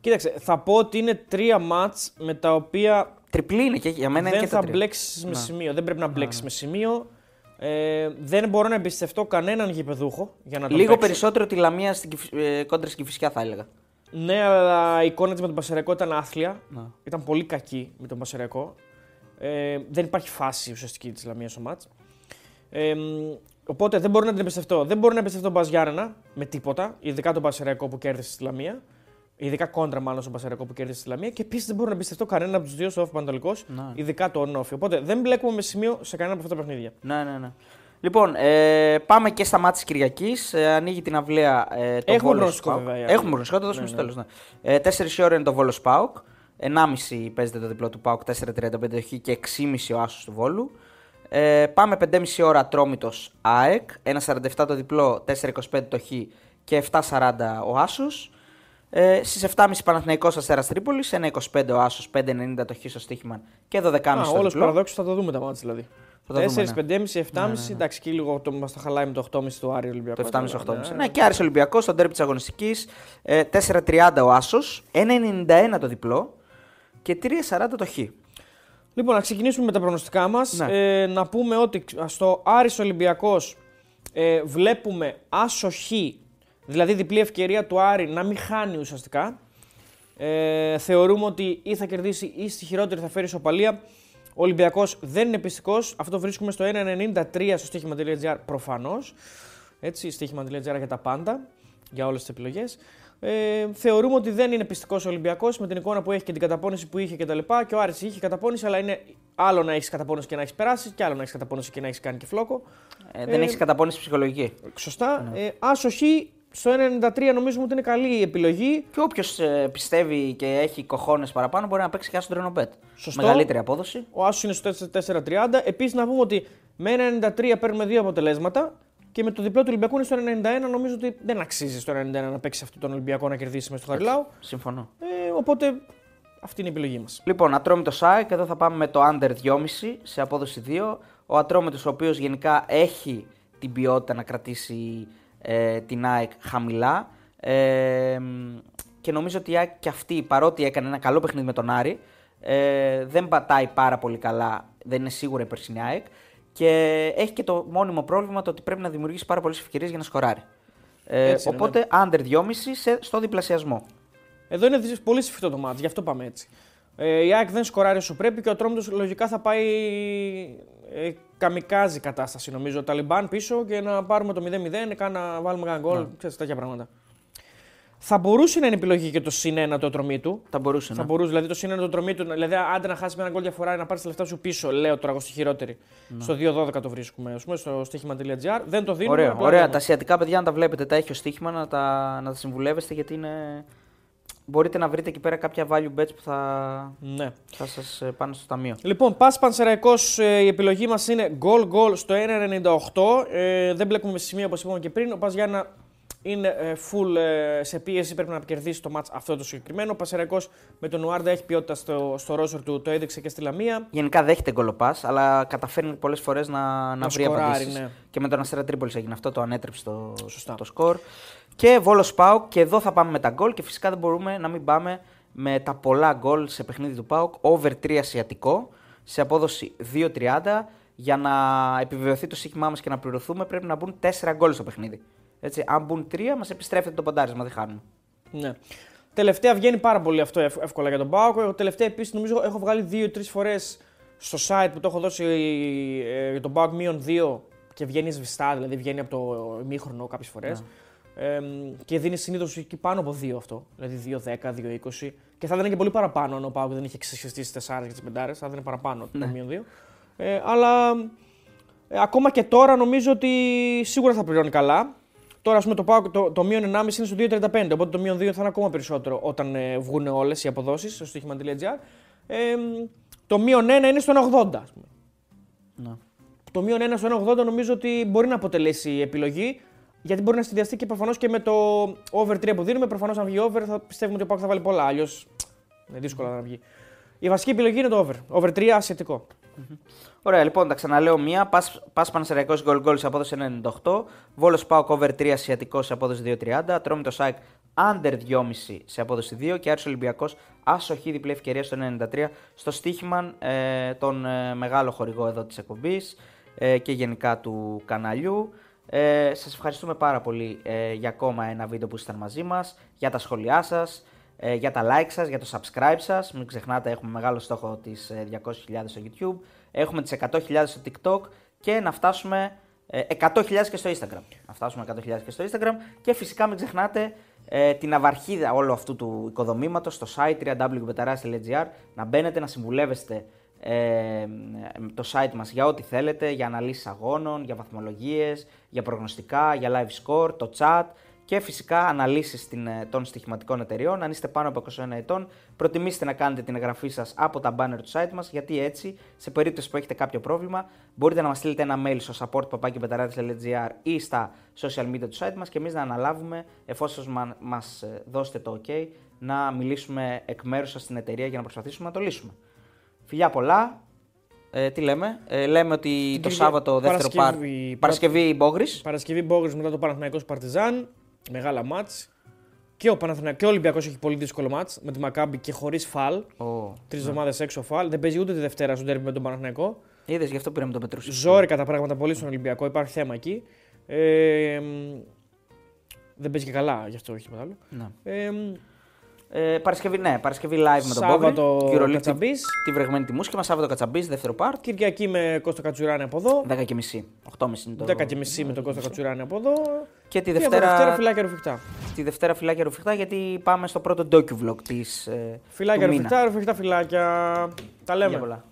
Κοίταξε, θα πω ότι είναι τρία μάτς με τα οποία Τριπλή είναι και για μένα είναι δεν και τα θα τρία. μπλέξεις με Να. σημείο. Δεν πρέπει να μπλέξεις με σημείο. Ε, δεν μπορώ να εμπιστευτώ κανέναν γηπεδούχο για να τον Λίγο παίξει. περισσότερο τη Λαμία στην, Κηφ- ε, κόντρα στην Κηφισιά θα έλεγα. Ναι, αλλά η εικόνα της με τον Πασεραϊκό ήταν άθλια. Να. Ήταν πολύ κακή με τον Πασεραϊκό. Ε, δεν υπάρχει φάση ουσιαστική της Λαμίας στο μάτς. Ε, μ, οπότε δεν μπορώ να την εμπιστευτώ. Δεν μπορώ να εμπιστευτώ τον Μπας Γιάννενα με τίποτα, ειδικά τον Πασεραϊκό που κέρδισε στη Λαμία. Ειδικά κόντρα μάλλον στον Πασεραϊκό που κέρδισε στη Λαμία. Και επίσης δεν μπορώ να εμπιστευτώ κανέναν από τους δύο στο Όφη Πανατολικό, Να. ειδικά τον Όφη. Οπότε δεν μπλέκουμε με σημείο σε κανένα από αυτά τα παιχνίδια. Ναι, ναι, ναι. Λοιπόν, ε, πάμε και στα μάτια της Κυριακής. Ε, ανοίγει την αυλαία ε, το Έχουμε Βόλος προγνωστικό, Πάοκ. βέβαια, η Έχουμε άλλη. προγνωστικό, θα το δώσουμε Ναι, στο ναι. τέλος. Ναι. Ε, 4 ώρα είναι το Βόλος Πάοκ. 1,5 παίζεται το διπλό του Πάοκ, 4,35 το Χ και 6,5 ο Άσος του Βόλου. Ε, πάμε 5,5 ώρα Ατρόμητος ΑΕΚ. 1,47 το διπλό, 4,25 το Χ και 7,40 ο Άσος. Ε, Στις 7,5 Παναθηναϊκός Αστέρας Τρίπολης, 1,25 ο Άσος, 5,90 το Χ στο στοίχημα και 12,5 το Όλος διπλό. παραδόξως θα το δούμε τα μάτια δηλαδή. Θα το 4, δούμε, ναι. 5,5, 7,5. Εντάξει, και λίγο το, μας τα χαλάει με το 8,5 του Άρη Ολυμπιακός. Το 7,5-8,5. Ναι, και Άρης Ολυμπιακός στο ντέρμπι της αγωνιστικής. Ε, 4,30 ο Άσος, 1,91 το διπλό και 3,40 το Χ. Λοιπόν, να ξεκινήσουμε με τα προγνωστικά μας. Ναι. Ε, να πούμε ότι στο Άρης Ολυμπιακός ε, βλέπουμε άσο Χ, δηλαδή διπλή ευκαιρία του Άρη να μην χάνει ουσιαστικά. Ε, θεωρούμε ότι ή θα κερδίσει ή στη χειρότερη θα φέρει ισοπαλία. Ο Ολυμπιακός δεν είναι πιστικός. Αυτό το βρίσκουμε στο 1,93 στο στοίχημα.gr προφανώς. Έτσι, στοίχημα.gr για τα πάντα, για όλες τις επιλογές. Ε, θεωρούμε ότι δεν είναι πιστικός ο Ολυμπιακός με την εικόνα που έχει και την καταπώνηση που είχε κτλ. Και, και ο Άρης είχε καταπώνηση, αλλά είναι άλλο να έχεις καταπώνηση και να έχεις περάσει, και άλλο να έχεις καταπώνηση και να έχεις κάνει και φλόκο. Ε, δεν Ε, έχεις καταπώνηση ψυχολογική. Σωστά. Ε, άσο Χ, στο 1,93 νομίζουμε ότι είναι καλή η επιλογή. Και όποιος πιστεύει και έχει κοχώνες παραπάνω μπορεί να παίξει και άσο τρενοπέτ. Σωστό. Μεγαλύτερη απόδοση. Ο Άσος είναι στο 4,30. Επίσης να πούμε ότι με 1,93 παίρνουμε δύο αποτελέσματα και με το διπλό του Ολυμπιακού είναι στο 1,91. Νομίζω ότι δεν αξίζει στο 1,91 να παίξει αυτόν τον Ολυμπιακό να κερδίσει μες στο Χαριλάου. Συμφωνώ. Ε, οπότε αυτή είναι η επιλογή μας. Λοιπόν, Ατρόμητος ΣΑΕΚ, εδώ θα πάμε με το under 2,5 σε απόδοση 2. Ο Ατρόμητος ο οποίος γενικά έχει την ποιότητα να κρατήσει ε, την ΑΕΚ χαμηλά. Ε, μ, και νομίζω ότι η ΑΕΚ και αυτή, παρότι έκανε ένα καλό παιχνίδι με τον Άρη, ε, δεν πατάει πάρα πολύ καλά, δεν είναι σίγουρα η περσινή ΑΕΚ. Και έχει και το μόνιμο πρόβλημα το ότι πρέπει να δημιουργήσει πάρα πολλές ευκαιρίες για να σκοράρει. Ε, Έτσι είναι, οπότε under 2,5 σε, στο διπλασιασμό. Εδώ είναι δυσ- πολύ σφιχτό το μάτς, γι' αυτό πάμε έτσι. Ε, η ΑΕΚ δεν σκοράρει όσο πρέπει και ο Ατρόμητος λογικά θα πάει ε, καμικάζι κατάσταση νομίζω. Ταλιμπάν πίσω και να πάρουμε το 0-0, καν να βάλουμε ένα γκολ, ξέρεις τέτοια πράγματα. Θα μπορούσε να είναι επιλογή και το συν 1 το τρομή του. Θα μπορούσε Θα να. μπορούσε, δηλαδή το συν 1 το τρομή του. Δηλαδή, άντε να χάσει με ένα γκολ διαφορά να πάρεις τα λεφτά σου πίσω. Λέω τώρα εγώ στη χειρότερη. Στο 2-12 το βρίσκουμε, ας πούμε, στο στοίχημα.gr. Δεν το δίνουμε. Ωραία, απλά ωραία. λέμε. Τα ασιατικά παιδιά, αν τα βλέπετε, τα έχει ω στοίχημα να τα, να τα συμβουλεύεστε γιατί είναι. Μπορείτε να βρείτε εκεί πέρα κάποια value bets που θα, Ναι. θα σας πάνε στο ταμείο. Λοιπόν, πας Πανσεραϊκός, η επιλογή μας είναι goal goal στο 1,98. Ε, δεν μπλέκουμε με σημεία όπως είπαμε και πριν. Ο Πας Γιάννα είναι ε, full ε, σε πίεση, πρέπει να κερδίσει το match αυτό το συγκεκριμένο. Ο Πανσεραϊκό με τον Ουάρντα έχει ποιότητα στο, στο ρόσορ του, το έδειξε και στη Λαμία. Γενικά δέχεται γκολοπά, αλλά καταφέρνει πολλές φορές να, να, βρει σκοράρει, απαντήσεις. ναι. Και με τον Αστέρα Τρίπολης έγινε αυτό, το ανέτρεψε το, Σωστά. το σκορ. Και Βόλος Πάουκ, και εδώ θα πάμε με τα γκολ και φυσικά δεν μπορούμε να μην πάμε με τα πολλά γκολ σε παιχνίδι του Πάουκ. Over 3 ασιατικό σε απόδοση 2-30. Για να επιβεβαιωθεί το σύγχυμά μας και να πληρωθούμε, πρέπει να μπουν 4 γκολ στο παιχνίδι. Έτσι, αν μπουν 3, μας επιστρέφεται το ποντάρισμα, δεν χάνουμε. Ναι. Τελευταία βγαίνει πάρα πολύ αυτό ευ- εύκολα για τον Πάοκ. Εγώ τελευταία επίσης νομίζω έχω βγάλει δύο-τρεις φορές στο site που το έχω δώσει ε, για τον Πάοκ μείον 2 και βγαίνει σβηστά, δηλαδή βγαίνει από το ημίχρονο κάποιες φορές. Ε, και δίνει συνήθως εκεί πάνω από 2 αυτό. Δηλαδή 2-10, 2-20. Και θα έδινε και πολύ παραπάνω αν ο Πάουκ δεν είχε ξεσχεστεί στι 4 και τις 5. Θα έδινε παραπάνω το μείον 2. Ε, αλλά ε, ακόμα και τώρα νομίζω ότι σίγουρα θα πληρώνει καλά. Τώρα, ας πούμε, το, Πάουκ, το, το μείον 1,5 είναι στο 2,35. Οπότε το μείον 2 θα είναι ακόμα περισσότερο όταν ε, βγουν όλες οι αποδόσεις στο στοίχημα.gr. Ε, το μείον 1 είναι στο 1,80. ας πούμε. Ναι. Το μείον 1 στο 1,80 νομίζω ότι μπορεί να αποτελέσει επιλογή. Γιατί μπορεί να συνδυαστεί και προφανώς και με το over 3 που δίνουμε. Προφανώς αν βγει over θα πιστεύουμε ότι ο Πάουκ θα βάλει πολλά. Αλλιώς είναι δύσκολο να βγει. Η βασική επιλογή είναι το over. Over 3 ασιατικό. Ωραία, λοιπόν, τα ξαναλέω μία. Πας Πανσεραϊκός γκολ γκολ σε απόδοση 1,98. Βόλος Πάοκ over 3 ασιατικός σε απόδοση 2,30. Τρώμε το ΣΑΙΚ under 2,5 σε απόδοση 2. Και Άρης Ολυμπιακός άσοχη διπλή ευκαιρία στο 93. Στο στοίχημα ε, τον ε, μεγάλο χορηγό εδώ της εκπομπής ε, και γενικά του καναλιού. Ε, σας ευχαριστούμε πάρα πολύ ε, για ακόμα ένα βίντεο που ήσασταν μαζί μας, για τα σχόλιά σας, ε, για τα like σας, για το subscribe σας. Μην ξεχνάτε έχουμε μεγάλο στόχο τις ε, 200.000 στο YouTube, έχουμε τις 100.000 στο TikTok και να φτάσουμε ε, 100.000 και στο Instagram. Να φτάσουμε 100.000 και στο Instagram και φυσικά μην ξεχνάτε ε, την αυαρχίδα όλου αυτού του οικοδομήματος στο site www.betaras.gr να μπαίνετε να συμβουλεύεστε ε, το site μας για ό,τι θέλετε, για αναλύσεις αγώνων, για βαθμολογίες, για προγνωστικά, για live score, το chat και φυσικά αναλύσεις την, ε, των στοιχηματικών εταιριών. Αν είστε πάνω από 21 ετών, προτιμήστε να κάνετε την εγγραφή σας από τα banner του site μας, γιατί έτσι, σε περίπτωση που έχετε κάποιο πρόβλημα, μπορείτε να μας στείλετε ένα mail στο support.papakibetarades.gr ή στα social media του site μας και εμείς να αναλάβουμε, εφόσον μα- μας ε, δώσετε το OK, να μιλήσουμε εκ μέρους σας στην εταιρεία για να προσπαθήσουμε να το λύσουμε. Φιλιά πολλά. Ε, τι λέμε, ε, λέμε ότι το Κυριακή- Σάββατο δεύτερο πάρ. Παρασκευή- Παρασκευή Μπόγρης. Παρασκευή Μπόγκρι μετά το Παναθηναϊκός Παρτιζάν. Μεγάλα μάτς. Και ο Παναθηναϊκός και ο Ολυμπιακός έχει πολύ δύσκολο μάτς με τη Μακάμπη και χωρίς φαλ. Oh. Τρεις εβδομάδε έξω φαλ. Δεν παίζει ούτε τη Δευτέρα στο τέρμι με τον Παναθηναϊκό. Είδες, γι' αυτό πήραμε το Πετρούσι. Ζόρικα τα πράγματα πολύ στον Ολυμπιακό. Υπάρχει θέμα εκεί. Ε, μ, δεν παίζει και καλά, γι' αυτό όχι τίποτα άλλο. Ναι. Ε, μ, Ε, Παρασκευή, ναι, Παρασκευή live με τον Σάββατο Μπόγρη. Euroleague, τη, Κατσαμπής. τη βρεγμένη τη μουσική μας. Σάββατο Κατσαμπής, δεύτερο πάρτ. Κυριακή με Κώστα Κατσουράνη από εδώ. 10 και μισή. 8.30 είναι το. 10 και μισή με τον Κώστα Κατσουράνη από εδώ. Και τη Και από Δευτέρα, Δευτέρα φυλάκια ρουφιχτά. τη Δευτέρα φυλάκια ρουφιχτά γιατί πάμε στο πρώτο docu-vlog της. Ε, Φυλάκια του μήνα. ρουφιχτά, ρουφιχτά φυλάκια. Τα λέμε. Φιλιά πολλά.